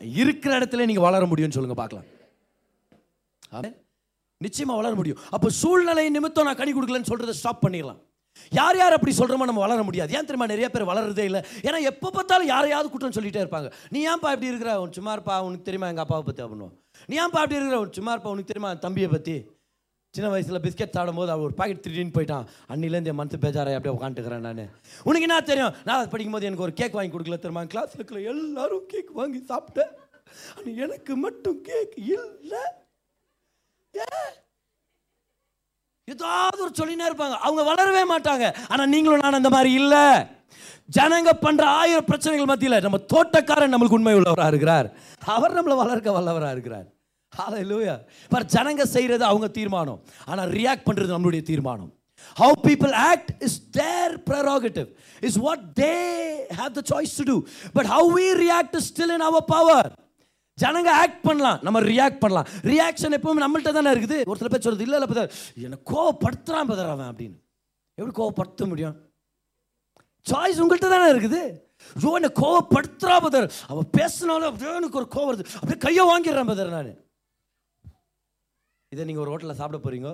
இருக்கிற இடத்துல நீங்க வளர முடியும்னு சொல்லுங்க பார்க்கலாம். ஆமென். நிச்சயமா வளர முடியும். அப்போ சூழ்நிலை நிமித்தம் நான் கனி கொடுக்கலன்னு சொல்றதை ஸ்டாப் பண்ணிடலாம். யார் யார் அப்படி சொல்றோமோ நம்ம வளர முடியாது. ஏன் தெரியுமா? நிறைய பேர் வளர்றதே இல்லை. ஏன்னா எப்போ பார்த்தாலும் யாரையாவது குற்றம் சொல்லிட்டே இருப்பாங்க. நீ ஏன்ப்பா இப்படி இருக்கிற? உன் சும்மா இருப்பா உனக்கு தெரியுமா எங்கள் அப்பாவை பற்றி அப்படின்னுவோம் நீ ஏன்ப்பா அப்படி இருக்கிற? உன் சும்மா இருப்பா உனக்கு தெரியுமா என் தம்பியை பற்றி சின்ன வயசில் பிஸ்கெட் சாப்பிடும்போது அவர் ஒரு பாக்கெட் திருடின்னு போயிட்டான். அன்னிலேருந்து என் மனசு பேஜாரை அப்படியே உட்காந்துக்கிறேன் நான். உனக்கு என்ன தெரியும்? நான் படிக்கும்போது எனக்கு ஒரு கேக் வாங்கி கொடுக்கல தெரியுமா? கிளாஸ் இருக்கிற எல்லாரும் கேக் வாங்கி சாப்பிட்டேன். ஆனா எனக்கு மட்டும் கேக் இல்லை. ஏன் ஏதாவது ஒரு சொல்லினே இருப்பாங்க. அவங்க வளரவே மாட்டாங்க. ஆனால் நீங்களும் நான் அந்த மாதிரி இல்லை. ஜனங்க பண்ணுற ஆயிரம் பிரச்சனைகள் மத்தியில் நம்ம தோட்டக்காரன் நம்மளுக்கு உண்மை உள்ளவராக இருக்கிறார். அவர் நம்மளை வளர்க்க வல்லவராக இருக்கிறார். ஹalleluya பர் ஜனங்க செய்கிறது அவங்க தீர்மானம். ஆனால் ரியாக்ட் பண்ணுறது நம்மளுடைய தீர்மானம். How people act is their prerogative is what they have the choice to do but how we react still in our power ஜனங்க ஆக்ட் பண்ணலாம். நம்ம ரியாக்ட் பண்ணலாம். ரியாக்ஷன் எப்பவுமே நம்மள்கிட்ட தானே இருக்குது. ஒரு சில பேர் சொல்றது இல்லை இல்லை பதர் என்னை கோவப்படுத்துறான் பதர் அவன் அப்படின்னு. எப்படி கோவப்படுத்த முடியும்? சாய்ஸ் உங்கள்கிட்ட தானே இருக்குது. ஐயோ என்னை கோவப்படுத்துறா பதர் அவன் பேசினாலும் அப்படியே எனக்கு ஒரு கோவம் வருது. அப்படியே கையை வாங்கிடுறான் பதர் நான். இதை நீங்கள் ஒரு ஹோட்டலில் சாப்பிட போகிறீங்க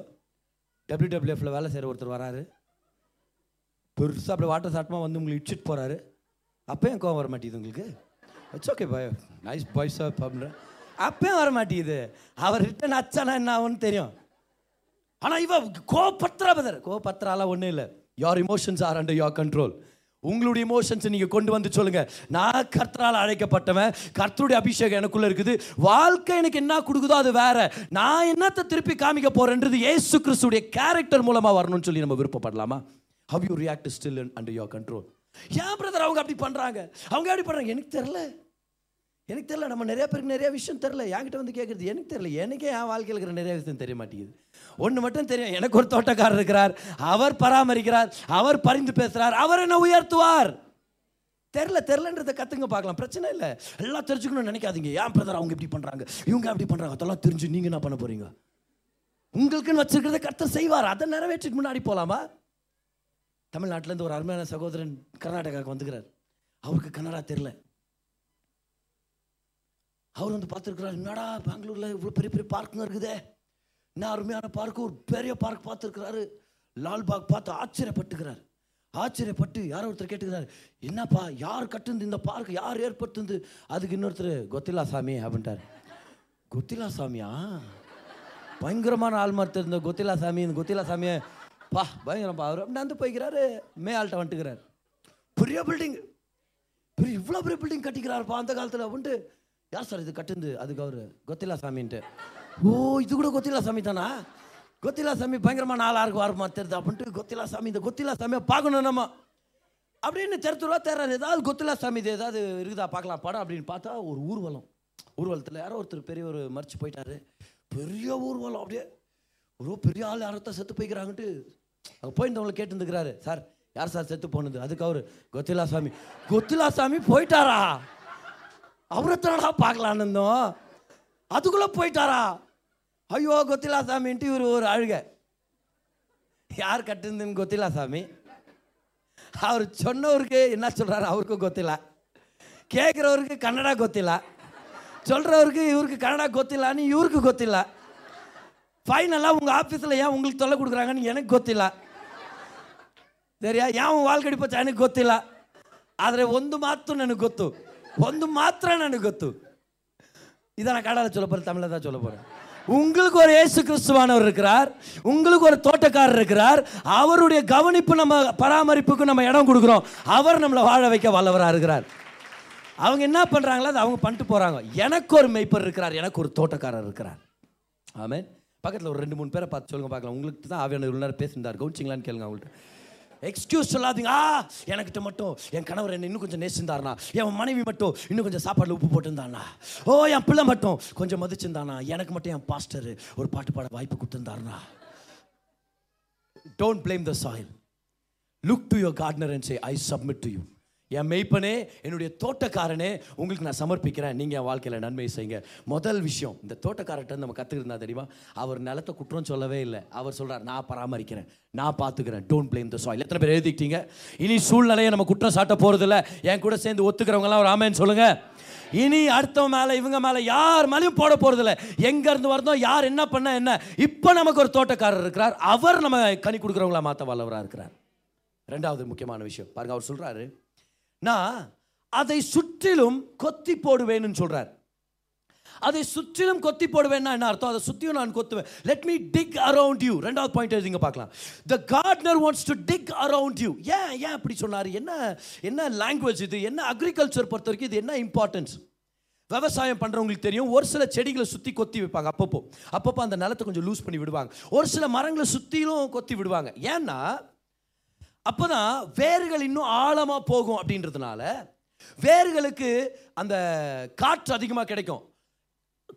டபிள்யூடபிள்யூஎஃப்ல வேலை செய்கிற ஒருத்தர் வராரு. பெருசாக அப்படியே வாட்டர் சாட்டமாக வந்து உங்களுக்கு இடிச்சிட்டு போகிறாரு அப்பயும் கோவம் வர மாட்டேங்குது உங்களுக்கு? It's okay boy nice boy sir அப்படின்ற அப்பயும் வர மாட்டேங்குது. அவர் ரிட்டன் அச்சானா என்ன ஆகும்னு தெரியும். ஆனால் இவ கோபத்திரா பதர் கோபத்திராலாம் ஒன்றும் இல்லை. Your emotions are under your control உங்களுடைய எமோஷன்ஸை நீங்கள் கொண்டு வந்து சொல்லுங்கள் நான் கர்த்தரால் அழைக்கப்பட்டவன் கர்த்தருடைய அபிஷேகம் எனக்குள்ளே இருக்குது. வாழ்க்கை எனக்கு என்ன கொடுக்குதோ அது வேற. நான் என்னத்தை திருப்பி காமிக்க போகிறேன்றது ஏசு கிறிஸ்துடைய கேரக்டர் மூலமாக வரணும்னு சொல்லி நம்ம விருப்பப்படலாமா? How you react still under your control ஏன் பிரதர் அவங்க அப்படி பண்ணுறாங்க அவங்க எப்படி பண்ணுறாங்க எனக்கு தெரில எனக்கு தெரியல நம்ம நிறைய பேருக்கு நிறைய விஷயம் தெரில என்கிட்ட வந்து கேட்குறது எனக்கு தெரியல. எனக்கே என் வாழ்க்கையில் இருக்கிற நிறைய விஷயம் தெரிய மாட்டேங்குது. ஒன்று மட்டும் தெரியும். எனக்கு ஒரு தோட்டக்காரர் இருக்கிறார். அவர் பராமரிக்கிறார். அவர் பரிந்து பேசுகிறார் அவர் என்ன உயர்த்துவார். தெரில தெரிலன்றதை கற்றுங்க பார்க்கலாம். பிரச்சனை இல்லை. எல்லாம் தெரிஞ்சுக்கணும்னு நினைக்காதீங்க. ஏன் பிரதர் அவங்க இப்படி பண்ணுறாங்க இவங்க அப்படி பண்ணுறாங்க அதெல்லாம் தெரிஞ்சு நீங்கள் என்ன பண்ண போகிறீங்க உங்களுக்குன்னு வச்சுருக்கிறத கர்த்தர் செய்வார். அதை நிறைவேற்றிட்டு முன்னாடி போகலாமா தமிழ்நாட்டிலேருந்து ஒரு அருமையான சகோதரன் கர்நாடகாவுக்கு வந்துக்கிறார். அவருக்கு கன்னடா தெரில அவர் வந்து பார்த்துருக்குறாரு என்னடா பெங்களூரில் இவ்வளோ பெரிய பெரிய பார்க்குங்க இருக்குதே. என்ன அருமையான பார்க்கு ஒரு பெரிய பார்க் பார்த்துருக்குறாரு. லால்பாக் பார்த்து ஆச்சரியப்பட்டுக்கிறார். ஆச்சரியப்பட்டு யாரோ ஒருத்தர் கேட்டுக்கிறாரு என்னப்பா யார் கட்டுந்து இந்த பார்க் யார் ஏற்படுத்துந்து அதுக்கு இன்னொருத்தர் கொத்திலா சாமி அப்படின்ட்டார். கொத்திலா சாமியா? பயங்கரமான ஆள் மாதிரி இருந்த கொத்திலா சாமி இந்த கொத்திலா சாமியை பா பயங்கரப்பா அவர் நடந்து வந்து போய்க்கிறாரு. மே ஆள்கிட்ட வந்துட்டுக்கிறார். பெரிய பில்டிங் பெரிய இவ்வளோ பெரிய பில்டிங் கட்டிக்கிறாருப்பா அந்த காலத்தில் அப்படின்ட்டு யார் சார் இது கட்டுந்து? அதுக்கு அவரு கொத்திலா சாமின்ட்டு ஓ இது கூட கொத்திலா சாமி தானா? கொத்திலா சாமி பயங்கரமான ஆளா ஆறு வாரமா தெரியுது? அப்படின்ட்டு கொத்திலா சாமி இந்த கொத்திலா சாமியை பார்க்கணும் நம்ம. அப்படின்னு தெருத்துருவா தேர்றாரு ஏதாவது கொத்திலா சாமி இது ஏதாவது இருக்குதா? பார்க்கலாம். படம் அப்படின்னு பார்த்தா ஒரு ஊர்வலம். ஊர்வலத்தில் யாரோ ஒருத்தர் பெரிய ஒரு மறைச்சு போயிட்டாரு. பெரிய ஊர்வலம் அப்படியே. ஒரு பெரிய ஆள் யாரத்தான் செத்து போய்க்கிறாங்கன்ட்டு அங்கே போயிருந்தவங்களை கேட்டுருந்துக்கிறாரு. சார் யார் சார் செத்து போனது? அதுக்கு அவர் கொத்திலா சாமி கொத்திலா சாமி போயிட்டாரா? அவரத்தனடா பார்க்கலான்னு இருந்தோம் அதுக்குள்ளே போயிட்டாரா ஐயோ கொத்திலா சாமின்ட்டு இவர் ஒரு அழுக யார் கட்டுருந்துன்னு கொத்திலா சாமி அவர் சொன்னவருக்கு என்ன சொல்றாரு அவருக்கும் கொத்தில கேட்குறவருக்கு கன்னடா கொத்தில சொல்றவருக்கு இவருக்கு கன்னடா கொத்திலான்னு இவருக்கு கொத்தில ஃபைனலாக உங்கள் ஆஃபீஸில் ஏன் உங்களுக்கு தொல்லை கொடுக்குறாங்கன்னு எனக்கு ಗೊತ್ತಿಲ್ಲ ಸರಿಯಾ ಯಾವ ವಾಲ್ ಗಡಿಪಚ್ಚ ನನಗೆ ಗೊತ್ತಿಲ್ಲ ಆದರೆ ಒಂದು ಮಾತ್ರ ನನಗೆ ಗೊತ್ತು ಒಂದು ಮಾತ್ರ ನನಗೆ ಗೊತ್ತು இதை நான் கடால சொல்ல போகிறேன் தமிழில் தான் சொல்ல போகிறேன் உங்களுக்கு ஒரு இயேசு கிறிஸ்துவானவர் இருக்கிறார் உங்களுக்கு ஒரு தோட்டக்காரர் இருக்கிறார் அவருடைய கவனிப்பு நம்ம பராமரிப்புக்கு நம்ம இடம் கொடுக்குறோம் அவர் நம்மளை வாழ வைக்க வல்லவராக இருக்கிறார் அவங்க என்ன பண்ணுறாங்களோ அதை அவங்க பண்ணிட்டு போகிறாங்க எனக்கு ஒரு மெய்ப்பர் இருக்கிறார் எனக்கு ஒரு தோட்டக்காரர் இருக்கிறார் ஆமென் பக்கத்தில் ஒரு ரெண்டு மூணு பேரை பார்த்து சொல்லுங்க பார்க்கலாம் உங்களுக்கு தான் ஆவியான இவ்வளோ நேரம் பேசியிருந்தார் கவுன்சிங்களான்னு கேளுங்க அவங்கள்ட்ட எக்ஸ்கியூஸ் சொல்லாதீங்க. ஆ எனக்கிட்ட மட்டும் என் கணவர் என்ன இன்னும் கொஞ்சம் நேசிந்தாருனா என் மனைவி மட்டும் இன்னும் கொஞ்சம் சாப்பாடில் உப்பு போட்டிருந்தாண்ணா ஓ என் பிள்ளை மட்டும் கொஞ்சம் மதிச்சிருந்தானா எனக்கு மட்டும் என் பாஸ்டர் ஒரு பாட்டு பாட வாய்ப்பு கொடுத்துருந்தாருண்ணா. Don't blame the soil look to your gardener and say I submit to you என் மெய்ப்பனே என்னுடைய தோட்டக்காரனே உங்களுக்கு நான் சமர்ப்பிக்கிறேன். நீங்கள் என் வாழ்க்கையில் நன்மை செய்யுங்க. முதல் விஷயம் இந்த தோட்டக்காரர்கிட்ட நம்ம கற்றுக்கிருந்தா தெரியுமா? அவர் நிலத்தை குற்றம் சொல்லவே இல்லை. அவர் சொல்கிறார் நான் பராமரிக்கிறேன். நான் பார்த்துக்கிறேன் டோன்ட் பிளேம் த சாயில் எத்தனை பேர் எழுதிக்கிட்டீங்க இனி சூழ்நிலையை நம்ம குற்றம் சாட்ட போகிறதில்ல என் கூட சேர்ந்து ஒத்துக்கிறவங்களாம் ஒரு ஆமேன்னு சொல்லுங்கள் இனி அடுத்தவங்க மேலே இவங்க மேலே யார் மேலேயும் போட போகிறதில்ல எங்கேருந்து வரதோ யார் என்ன பண்ண என்ன. இப்போ நமக்கு ஒரு தோட்டக்காரர் இருக்கிறார். அவர் நம்ம கனி கொடுக்குறவங்களா மாற்ற வல்லவராக இருக்கிறார். ரெண்டாவது முக்கியமான விஷயம். பாருங்க அவர் சொல்கிறாரு நான் அதை சுற்றிலும் கொத்தி போடுவேன்னு சொல்கிறார் அதை சுற்றிலும் கொத்தி போடுவேன்னா என்ன அர்த்தம்? அதை சுற்றியும் நான் கொத்துவேன். Let me dig around you ரெண்டாவது பாயிண்ட் எழுதிங்க பார்க்கலாம். The gardener wants to dig around you ஏன் ஏன் அப்படி சொன்னார்? என்ன என்ன லாங்குவேஜ் இது? என்ன அக்ரிகல்ச்சர் பொறுத்த வரைக்கும் இது என்ன இம்பார்ட்டன்ஸ் விவசாயம் பண்ணுறவங்களுக்கு தெரியும் ஒரு சில செடிகளை சுற்றி கொத்தி வைப்பாங்க. அப்பப்போ அப்பப்போ அந்த நிலத்தை கொஞ்சம் லூஸ் பண்ணி விடுவாங்க. ஒரு சில மரங்களை சுற்றிலும் கொத்தி விடுவாங்க. ஏன்னா அப்போதான் வேர்கள் இன்னும் ஆழமாக போகும் அப்படின்றதுனால வேர்களுக்கு அந்த காற்று அதிகமாக கிடைக்கும்.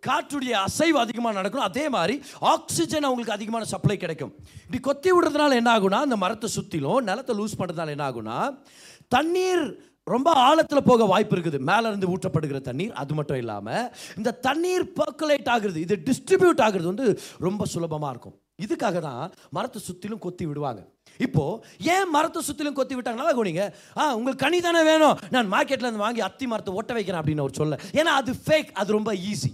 காற்றுடைய அசைவு அதிகமாக நடக்கணும். அதே மாதிரி ஆக்சிஜன் அவங்களுக்கு அதிகமான சப்ளை கிடைக்கும். இப்படி கொத்தி விடுறதுனால என்ன ஆகுனா அந்த மரத்தை சுற்றிலும் நிலத்தை லூஸ் பண்ணுறதுனால என்ன ஆகுனா தண்ணீர் ரொம்ப ஆழத்தில் போக வாய்ப்பு இருக்குது. மேலேருந்து ஊற்றப்படுகிற தண்ணீர் அது மட்டும் இல்லாமல் இந்த தண்ணீர் பர்க்குலேட் ஆகுறது இது டிஸ்ட்ரிபியூட் ஆகுறது வந்து ரொம்ப சுலபமாக இருக்கும். இதுக்காக தான் மரத்தை சுற்றிலும் கொத்தி விடுவாங்க. இப்போ ஏன் மரத்தை சுற்றிலும் கொத்தி விட்டாங்க? நல்லா ஆ உங்களுக்கு கனி தானே வேணும். நான் மார்க்கெட்ல இருந்து வாங்கி அத்தி மரத்தை ஒட்ட வைக்கிறேன் அப்படின்னு அவர் சொல்ல. ஏன்னா அது ஃபேக் அது ரொம்ப ஈஸி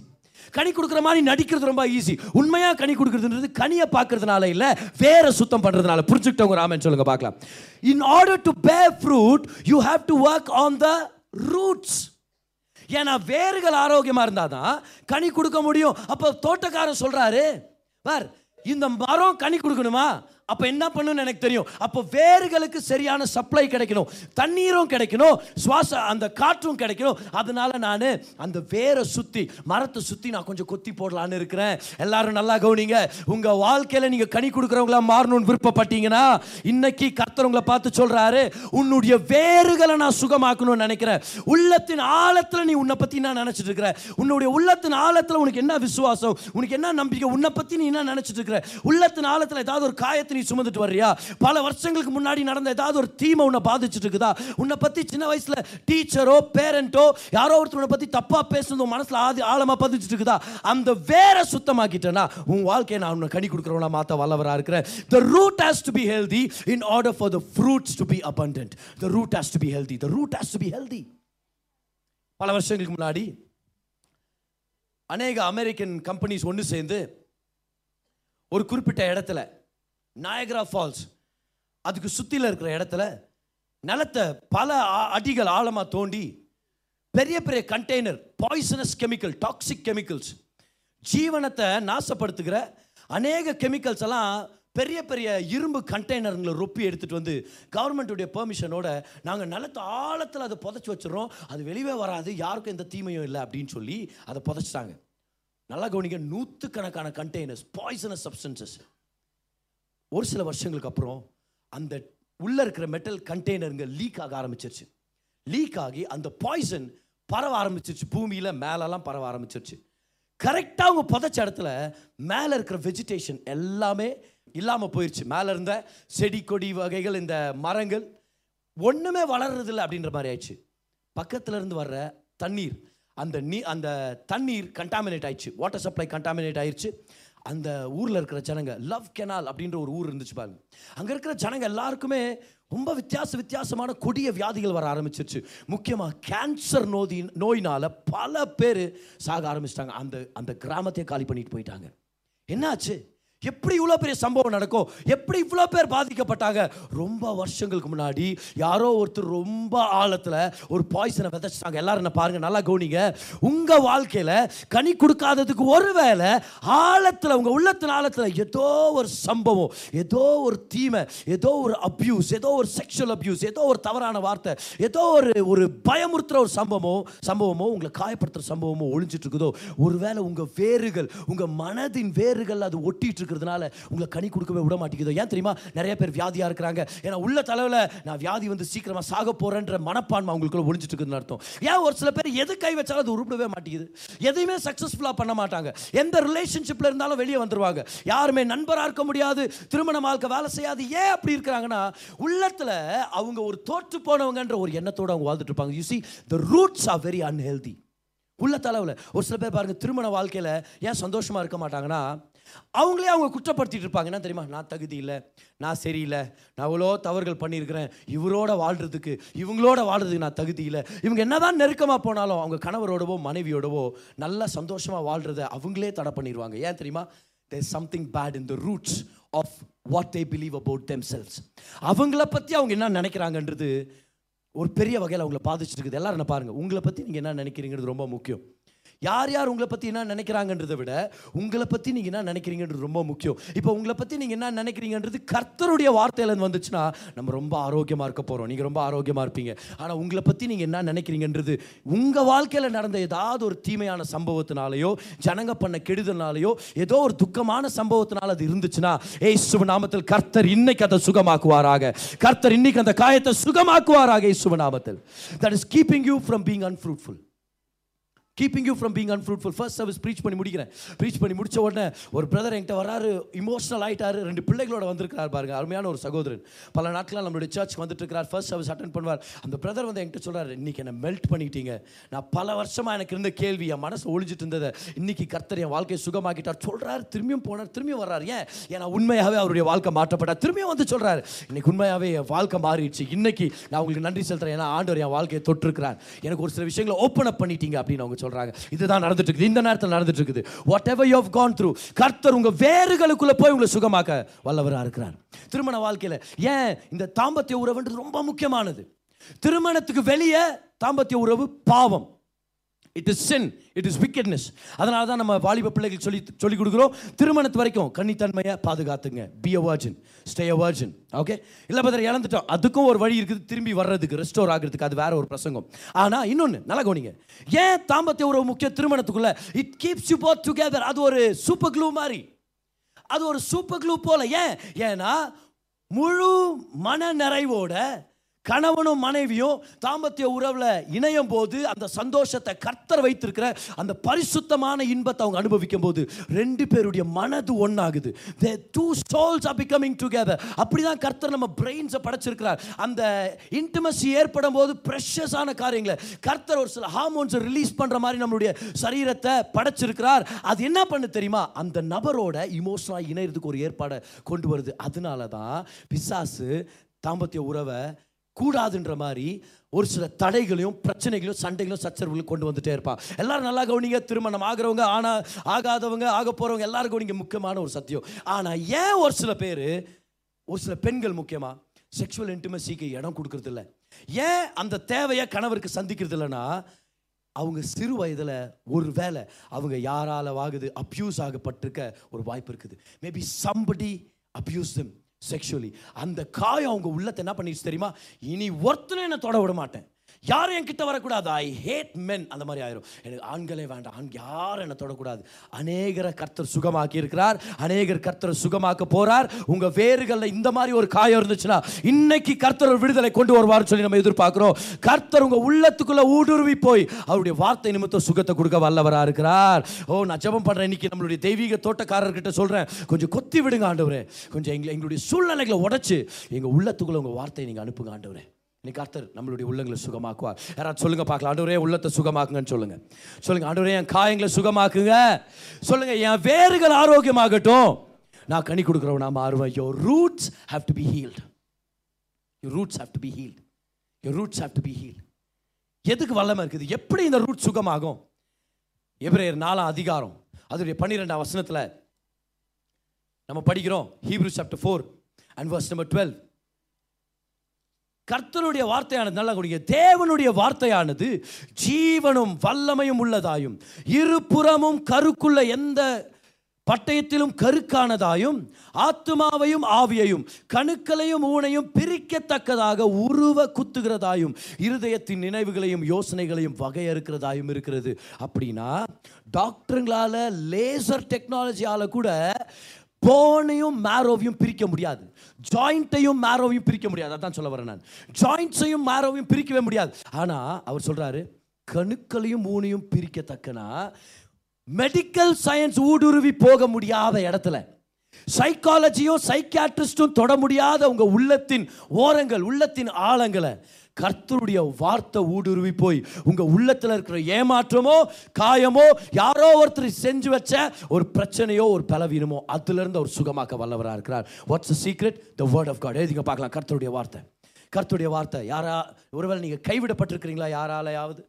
கனி கொடுக்குற மாதிரி நடிக்கிறது ரொம்ப ஈஸி உண்மையாக கனி கொடுக்குறதுன்றது கனியை பார்க்கறதுனால இல்லை வேற சுத்தம் பண்ணுறதுனால புரிஞ்சுக்கிட்டவங்க ராமன் சொல்லுங்க பார்க்கலாம். In order to bear fruit you have to work on the roots ஏன்னா வேர்கள் ஆரோக்கியமாக இருந்தால் தான் கனி கொடுக்க முடியும். அப்போ தோட்டக்காரன் சொல்கிறாரு பார் இந்த மரம் கனி கொடுக்கணுமா? அப்போ என்ன பண்ணணும்னு எனக்கு தெரியும். அப்போ வேர்களுக்கு சரியான சப்ளை கிடைக்கணும். தண்ணீரும் கிடைக்கணும். சுவாச அந்த காற்றும் கிடைக்கணும். அதனால நான் அந்த வேரை சுற்றி மரத்தை சுற்றி நான் கொஞ்சம் கொத்தி போடலான்னு இருக்கிறேன். எல்லாரும் நல்லா கவனிங்க. உங்கள் வாழ்க்கையில் நீங்கள் கனி கொடுக்குறவங்களா மாறணும்னு விருப்பப்பட்டீங்கன்னா இன்னைக்கு கர்த்தர்வங்களை பார்த்து சொல்கிறாரு உன்னுடைய வேர்களை நான் சுகமாக்கணும்னு நினைக்கிறேன். உள்ளத்தின் ஆழத்தில் நீ உன்னை பற்றி என்ன நினச்சிட்டு இருக்கிற? உன்னுடைய உள்ளத்தின் ஆழத்தில் உனக்கு என்ன விசுவாசம்? உனக்கு என்ன நம்பிக்கை? உன்னை பற்றி நீ என்ன நினச்சிட்டு இருக்கிற? உள்ளத்தின் ஆழத்தில் ஏதாவது ஒரு காயத்தை நீ சுமந்துட்டு வர்றியா? பல வருஷங்களுக்கு முன்னாடி நடந்த ஏதாவது ஒரு தீமை உன்னை பாதிச்சுட்டு இருக்குதா உன்னை பற்றி சின்ன வயசில் டீச்சரோ பேரண்ட்டோ யாரோ ஒருத்தர் உன்னை பற்றி தப்பாக பேசுனது உன் மனசில் ஆதி ஆழமாக பதிச்சுட்டு இருக்குதா அந்த வேற சுத்தமாக்கிட்டேன்னா உன் வாழ்க்கையை நான் உன்னை கனி கொடுக்குறவனா மாற்ற வல்லவராக இருக்கிறேன். The root has to be healthy in order for the fruits to be abundant the root has to be healthy the root has to be healthy பல வருஷங்களுக்கு முன்னாடி அநேக அமெரிக்கன் கம்பெனிஸ் ஒன்று சேர்ந்து ஒரு குறிப்பிட்ட இடத்துல நாயகரா ஃபால்ஸ் அதுக்கு சுற்றில இருக்கிற இடத்துல நிலத்தை பல அடிகள் ஆழமாக தோண்டி பெரிய பெரிய container poisonous chemical toxic chemicals ஜீவனத்தை நாசப்படுத்துகிற அநேக கெமிக்கல்ஸ் எல்லாம் பெரிய பெரிய இரும்பு கண்டெய்னருங்களை ரொப்பி எடுத்துகிட்டு வந்து கவர்மெண்ட்டுடைய பெர்மிஷனோட நாங்கள் நிலத்தை ஆழத்தில் அதை புதைச்சி வச்சுருவோம் அது வெளியே வராது. யாருக்கும் எந்த தீமையும் இல்லை அப்படின்னு சொல்லி அதை புதைச்சிட்டாங்க. நல்லா கவனிக்க நூற்றுக்கணக்கான கண்டெய்னர்ஸ் பாய்சனஸ் சப்ஸ்டன்சஸ் ஒரு சில வருஷங்களுக்கு அப்புறம் அந்த உள்ளே இருக்கிற மெட்டல் கண்டெய்னருங்க லீக் ஆக ஆரம்பிச்சிருச்சு. லீக் ஆகி அந்த பாய்சன் பரவ ஆரம்பிச்சிருச்சு. பூமியில் மேலெல்லாம் பரவ ஆரம்பிச்சிருச்சு. கரெக்டாக அவங்க புதைச்ச இடத்துல மேலே இருக்கிற வெஜிடேஷன் எல்லாமே இல்லாமல் போயிடுச்சு மேலே இருந்த செடி கொடி வகைகள் இந்த மரங்கள் ஒன்றுமே வளர்றதில்ல அப்படின்ற மாதிரி ஆயிடுச்சு. பக்கத்தில் இருந்து வர்ற தண்ணீர் அந்த நீ அந்த தண்ணீர் கண்டாமினேட் ஆயிடுச்சு. வாட்டர் சப்ளை கண்டாமினேட் ஆயிடுச்சு அந்த ஊரில் இருக்கிற ஜனங்க லவ் கெனால் அப்படின்ற ஒரு ஊர் இருந்துச்சு பாருங்க. அங்கே இருக்கிற ஜனங்க எல்லாருக்குமே ரொம்ப வித்தியாச வித்தியாசமான கொடிய வியாதிகள் வர ஆரம்பிச்சிருச்சு. முக்கியமாக கேன்சர் நோதி நோயினால் பல பேர் சாக ஆரம்பிச்சிட்டாங்க. அந்த அந்த கிராமத்தையே காலி பண்ணிட்டு போயிட்டாங்க. என்னாச்சு? எப்படி இவ்வளோ பெரிய சம்பவம் நடக்கும் எப்படி இவ்வளோ பேர் பாதிக்கப்பட்டாங்க ரொம்ப வருஷங்களுக்கு முன்னாடி யாரோ ஒருத்தர் ரொம்ப ஆழத்தில் ஒரு பாய்சனை விதைச்சிட்டாங்க. எல்லாரும் என்ன பாருங்கள் நல்லா கவனிங்க. உங்கள் வாழ்க்கையில் கனி கொடுக்காததுக்கு ஒரு வேலை ஆழத்தில் உங்கள் உள்ளத்தின் ஆழத்தில் ஏதோ ஒரு சம்பவம் ஏதோ ஒரு தீமை ஏதோ ஒரு அப்யூஸ் ஏதோ ஒரு செக்ஷுவல் அப்யூஸ் ஏதோ ஒரு தவறான வார்த்தை ஏதோ ஒரு ஒரு பயமுறுத்துகிற ஒரு சம்பவமோ சம்பவமோ உங்களை காயப்படுத்துகிற சம்பவமோ ஒளிஞ்சிட்டு இருக்குதோ ஒருவேளை உங்கள் வேர்கள் உங்கள் மனதின் வேர்கள் அது ஒட்டிட்டு இருக்கிறதுனால உங்களை கனி கொடுக்கவே விட மாட்டேங்குதோ? ஏன் தெரியுமா? நிறைய பேர் வியாதியாக இருக்கிறாங்க. ஏன்னா உள்ள தலைவில் நான் வியாதி வந்து சீக்கிரமாக சாக போகிறேன்ற மனப்பான்மை அவங்களுக்குள்ள ஒழிஞ்சிட்டு இருக்குதுன்னு அர்த்தம். ஏன் ஒரு சில பேர் எது கை வச்சாலும் அது உருப்பிடவே மாட்டேங்குது. எதையுமே சக்ஸஸ்ஃபுல்லாக பண்ண மாட்டாங்க. எந்த ரிலேஷன்ஷிப்பில் இருந்தாலும் வெளியே வந்துடுவாங்க யாருமே நண்பராக இருக்க முடியாது. திருமண வாழ்க்கை வேலை செய்யாது. ஏன் அப்படி இருக்கிறாங்கன்னா உள்ளத்தில் அவங்க ஒரு தோற்று போனவங்கன்ற ஒரு எண்ணத்தோடு அவங்க வாழ்ந்துட்டு இருப்பாங்க. You see the roots are very unhealthy உள்ள தலைவில். ஒரு சில பேர் பாருங்கள் திருமண வாழ்க்கையில் ஏன் சந்தோஷமாக இருக்க மாட்டாங்கன்னா அவங்களே அவங்க குற்றப்படுத்திட்டு இருப்பாங்க. என்ன தெரியுமா? நான் தகுதி இல்லை நான் சரியில்லை நான் அவ்வளோ தவறுகள் பண்ணியிருக்கிறேன் இவரோட வாழ்கிறதுக்கு இவங்களோட வாழ்றதுக்கு நான் தகுதி இல்லை. இவங்க என்னதான் நெருக்கமாக போனாலும் அவங்க கணவரோடவோ மனைவியோடவோ நல்லா சந்தோஷமாக வாழ்கிறத அவங்களே தடை பண்ணிடுவாங்க ஏன் தெரியுமா? There something bad in the roots of what they believe about themselves அவங்கள பற்றி அவங்க என்ன நினைக்கிறாங்கன்றது ஒரு பெரிய வகையில் அவங்கள பாதிச்சுட்டு இருக்குது. எல்லாரும் என்ன பாருங்கள் உங்களை பற்றி நீங்கள் என்ன நினைக்கிறீங்கிறது ரொம்ப முக்கியம். யார் யார் உங்களை பற்றி என்ன நினைக்கிறாங்கன்றதை விட உங்களை பற்றி நீங்கள் என்ன நினைக்கிறீங்கன்றது ரொம்ப முக்கியம். இப்போ உங்களை பற்றி நீங்கள் என்ன நினைக்கிறீங்கன்றது கர்த்தருடைய வார்த்தையிலேருந்து வந்துச்சுன்னா நம்ம ரொம்ப ஆரோக்கியமாக இருக்க போகிறோம் நீங்கள் ரொம்ப ஆரோக்கியமாக இருப்பீங்க. ஆனால் உங்களை பற்றி நீங்கள் என்ன நினைக்கிறீங்கன்றது உங்கள் வாழ்க்கையில் நடந்த ஏதாவது ஒரு தீமையான சம்பவத்தினாலேயோ ஜனங்க பண்ண கெடுதல்னாலேயோ ஏதோ ஒரு துக்கமான சம்பவத்தினால அது இருந்துச்சுன்னா ஏய் நாமத்தில் கர்த்தர் இன்னைக்கு அதை சுகமாக்குவாராக. கர்த்தர் இன்னைக்கு அந்த காயத்தை சுகமாக்குவாராக ஏய் நாமத்தில். That is keeping you from being unfruitful keeping you from being unfruitful first service preach பண்ணி முடிக்கிறேன். ப்ரீச் பண்ணி முடிச்ச உடனே ஒரு பிரதர் என்கிட்ட வராரு இமோஷனல் ஆகிட்டார் ரெண்டு பிள்ளைகளோட வந்திருக்கிறார் பாருங்க அருமையான ஒரு சகோதரன். பல நாட்களாக நம்மளுடைய சர்ச் வந்துட்டு இருக்கிறார் ஃபர்ஸ்ட் சர்வீஸ் அட்டன் பண்ணுவார். அந்த பிரதர் வந்து என்கிட்ட சொல்கிறார் இன்னைக்கு என்ன மெல்ட் பண்ணிட்டீங்க. நான் பல வருஷமாக எனக்கு இருந்த கேள்வி என் மனசு ஒழிஞ்சிட்டு இருந்ததை இன்னைக்கு கர்த்தர் என் வாழ்க்கையை சுகமாக்கிட்டார். சொல்கிறார் திரும்பியும் போனார் திரும்பியும் வர்றார். ஏன்? ஏன்னா உண்மையாகவே அவருடைய வாழ்க்கை மாற்றப்பட்டார். திரும்பியும் வந்து சொல்கிறார் இன்னைக்கு உண்மையாகவே என் வாழ்க்கை மாறிடுச்சு. இன்னைக்கு நான் உங்களுக்கு நன்றி செலுத்துறேன். ஏன்னா ஆண்டவர் என் வாழ்க்கையை தொட்டிருக்கிறார். எனக்கு ஒரு சில விஷயங்களை ஓப்பன் அப் பண்ணிட்டீங்க அப்படின்னு அவங்க சொல்றாங்க. இதுதான் நடந்துட்டு இருக்குது இந்த நேரத்தில் நடந்துட்டு இருக்குது whatever you have gone through கர்த்தர் உங்க வேறுகளுக்குள்ள போய் உங்களை சுகமாக்க வல்லவராக இருக்கிறார். திருமண வாழ்க்கையில் ஏன் இந்த தாம்பத்திய உறவுன்றது ரொம்ப முக்கியமானது? திருமணத்துக்கு வெளியே தாம்பத்திய உறவு பாவம். It is sin it is wickedness அதனால தான் நம்ம வாலிப பிள்ளைகள் சொல்லி சொல்லிக் கொடுக்குறோம். திருமணத்து வரைக்கும் கன்னித்தன்மையை பாதுகாத்துங்க. Be a virgin stay a virgin okay இல்லை பதில் இழந்துட்டோம் அதுக்கும் ஒரு வழி இருக்குது. திரும்பி வர்றதுக்கு ரெஸ்டோர் ஆகிறதுக்கு. அது வேற ஒரு பிரசங்கம். ஆனால் இன்னொன்று நல்லா கவனிங்க. ஏன் தாம்பத்திய ஒரு முக்கிய திருமணத்துக்குள்ள? It keeps you both together அது ஒரு சூப்பர் க்ளூ மாதிரி. அது ஒரு சூப்பர் க்ளூ போல. ஏன்? ஏன்னா முழு மன நிறைவோட கணவனும் மனைவியும் தாம்பத்திய உறவில் இணையும் போது அந்த சந்தோஷத்தை கர்த்தர் வைத்திருக்கிற அந்த பரிசுத்தமான இன்பத்தை அவங்க அனுபவிக்கும் போது ரெண்டு பேருடைய மனது ஒன்றாகுது they two souls are becoming together அப்படி அப்படிதான் கர்த்தர் நம்ம பிரெயின்ஸை படைச்சிருக்கிறார். அந்த இன்டிமசி ஏற்படும் போது ப்ரெஷஸான காரியங்களை. கர்த்தர் ஒரு சில ஹார்மோன்ஸை ரிலீஸ் பண்ணுற மாதிரி நம்மளுடைய சரீரத்தை படைச்சிருக்கிறார். அது என்ன பண்ணு தெரியுமா? அந்த நபரோட இமோஷனாக இணையறதுக்கு ஒரு ஏற்பாடை கொண்டு வருது. அதனால தான் பிசாசு தாம்பத்திய உறவை கூடாதுன்ற மாதிரி ஒரு சில தடைகளையும் பிரச்சனைகளையும் சண்டைகளையும் சச்சரவுகளையும் கொண்டு வந்துட்டே இருப்பான். எல்லாரும் நல்லா கவனிங்க. திருமணம் ஆகிறவங்க ஆனா ஆகாதவங்க ஆக போறவங்க எல்லாரும் கவனிங்க. முக்கியமான ஒரு சத்தியம். ஆனா ஏன் ஒரு சில பேர் ஒரு சில பெண்கள் முக்கியமா செக்ஷுவல் இன்டிமசிக்கு இடம் கொடுக்கறது இல்லை ஏன் அந்த தேவையை கணவருக்கு சந்திக்கிறது இல்லைன்னா அவங்க சிறு வயதில் ஒரு வேளை அவங்க யாரால் ஆகுது அப்யூஸ் ஆகப்பட்டிருக்க ஒரு வாய்ப்பு இருக்குது. Maybe somebody abuse them sexually அந்த காயம் அவங்க உள்ளத்தை என்ன பண்ணிடுச்சு தெரியுமா? இனி ஒருத்தனும் என்ன தொட விட மாட்டேன். யாரும் என்கிட்ட வரக்கூடாது. ஐ ஹேட் மென் அந்த மாதிரி ஆயிரும். எனக்கு ஆண்களே வேண்டாம். ஆண் யாரும் என்ன தொடக்கூடாது. அநேகரை கர்த்தர் சுகமாக்கி இருக்கிறார் அநேகர் கர்த்தர் சுகமாக்க போறார். உங்க வேர்களில் இந்த மாதிரி ஒரு காயம் இருந்துச்சுன்னா இன்னைக்கு கர்த்தர் ஒரு விடுதலை கொண்டு வருவார் சொல்லி நம்ம எதிர்பார்க்கிறோம். கர்த்தர் உங்க உள்ளத்துக்குள்ள ஊடுருவி போய் அவருடைய வார்த்தை நிமித்தம் சுகத்தை கொடுக்க வல்லவராக இருக்கிறார். ஓ நான் ஜெபம் பண்றேன். இன்னைக்கு நம்மளுடைய தெய்வீக தோட்டக்காரர்கிட்ட சொல்றேன். கொஞ்சம் கொத்தி விடுங்க ஆண்டவரே. கொஞ்சம் எங்களை எங்களுடைய சூழ்நிலைகளை உடைச்சு எங்க உள்ளத்துக்குள்ள உங்க வார்த்தையை நீங்க அனுப்புங்க ஆண்டவரே. இன்னைக்கு கர்த்தர் நம்மளுடைய உள்ளங்களை சுகமாக்குவார். யாராவது சொல்லுங்க பார்க்கலாம். ஆண்டவரே உள்ளத்தை சுகமாக்குங்கன்னு சொல்லுங்க. சொல்லுங்க ஆண்டவரே என் காயங்களை சுகமாக்குங்க. சொல்லுங்க என் வேர்கள் ஆரோக்கியமாகட்டும். நான் கனி கொடுக்குறவனா மாறுவேன். Your roots have to be healed your roots have to be healed your roots have to be healed எதுக்கு வல்லமை இருக்குது? எப்படி இந்த ரூட் சுகமாகும்? எபிரேயர் நாலாம் அதிகாரம் அதனுடைய பன்னிரெண்டாம் வசனத்தில் நம்ம படிக்கிறோம். Hebrew chapter four and verse number twelve கர்த்தருடைய வார்த்தையானது நல்லா கொடுங்க. தேவனுடைய வார்த்தையானது ஜீவனும் வல்லமையும் உள்ளதாயும் இருபுறமும் கருக்குள்ள எந்த பட்டயத்திலும் கருக்கானதாயும் ஆத்துமாவையும் ஆவியையும் கணுக்களையும் ஊனையும் பிரிக்கத்தக்கதாக உருவ குத்துகிறதாயும் இருதயத்தின் நினைவுகளையும் யோசனைகளையும் வகையறுக்கிறதாயும் இருக்கிறது. அப்படின்னா டாக்டருங்களால் லேசர் டெக்னாலஜியால் கூட போனையும் மேரோவையும் பிரிக்க முடியாது. ஜாயிண்ட்டையும் மேரோவையும் பிரிக்க முடியாது. அதான் சொல்ல வரேன் நான். ஜாயிண்ட்ஸையும் மேரோவையும் பிரிக்கவே முடியாது. ஆனால் அவர் சொல்கிறாரு கணுக்களையும் ஊனையும் பிரிக்கத்தக்கனா மெடிக்கல் சயின்ஸ் ஊடுருவி போக முடியாத இடத்துல சைக்காலஜியும் சைக்கியாட்ரிஸ்ட்டும் தொட முடியாத உங்கள் உள்ளத்தின் ஓரங்கள் உள்ளத்தின் ஆழங்களை கர்த்தருடைய வார்த்தை ஊடுருவி போய் உங்கள் உள்ளத்தில் இருக்கிற ஏமாற்றமோ காயமோ யாரோ ஒருத்தர் செஞ்சு வச்ச ஒரு பிரச்சனையோ ஒரு பலவீனமோ அதுலேருந்து அவர் சுகமாக்க வல்லவராக இருக்கிறார். What's secret the word of God எழுதிங்க பார்க்கலாம். கர்த்தருடைய வார்த்தை. கர்த்தருடைய வார்த்தை. யாரா ஒருவேளை நீங்கள் கைவிடப்பட்டிருக்கிறீங்களா? யாராலையாவது?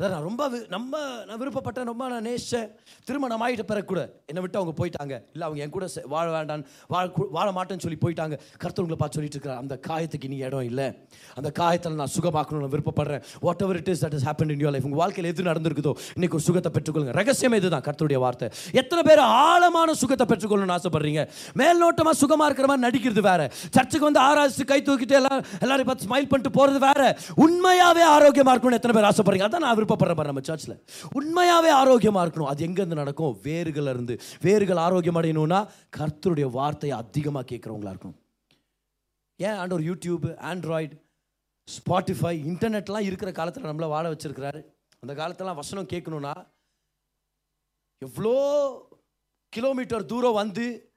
அதான் நான் ரொம்ப நம்ம நான் விருப்பப்பட்டேன் ரொம்ப நான் நேச திருமணம் ஆகிட்ட பிறக்கூட என்னை விட்டு அவங்க போயிட்டாங்க. இல்லை அவங்க என் கூட சே- வாழ வேண்டாம் வாழ வாழ மாட்டேன்னு சொல்லி போயிட்டாங்க. கருத்தவங்களை பார்த்து சொல்லிட்டு இருக்கிறார். அந்த காயத்துக்கு நீ இடம் இல்லை. அந்த காயத்தில் நான் சுகமாக்கணும்னு விருப்பப்படுறேன். Whatever it is that is happen in your life உங்கள் வாழ்க்கையில் எது நடந்திருக்குதோ இன்னைக்கு ஒரு சுகத்தை பெற்றுக்கொள்ளுங்க. ரகசியம் இதுதான் கருத்துடைய வார்த்தை. எத்தனை பேர் ஆழமான சுகத்தை பெற்றுக்கொள்ளணும்னு ஆசைப்படுறீங்க? மேல்நோட்டமாக சுகமாக இருக்கிற மாதிரி நடிக்கிறது வேற. சர்ச்சுக்கு வந்து ஆராய்ச்சி கை தூக்கிட்டு எல்லாம் எல்லாரும் பார்த்து ஸ்மைல் பண்ணிட்டு போகிறது வேற. உண்மையாகவே ஆரோக்கியமாக இருக்கணும்னு எத்தனை பேர் ஆசைப்படுறீங்க? அதான் நான் விருப்பப்படுறேன் பாரு நம்ம சர்ச்சில் உண்மையாகவே ஆரோக்கியமாக இருக்கணும். அது எங்கேருந்து நடக்கும்? வேர்கள் இருந்து வேர்கள் ஆரோக்கியம் அடையணும்னா கர்த்தருடைய வார்த்தையை அதிகமாக கேட்குறவங்களா இருக்கணும். ஏன்? ஆண்டவர் யூடியூப் ஆண்ட்ராய்டு ஸ்பாட்டிஃபை இன்டர்நெட்லாம் இருக்கிற காலத்தில் நம்மளை வாழ வச்சுருக்கிறாரு. அந்த காலத்தெல்லாம் வசனம் கேட்கணும்னா எவ்வளோ கிலோமீட்டர் தூரம் வந்து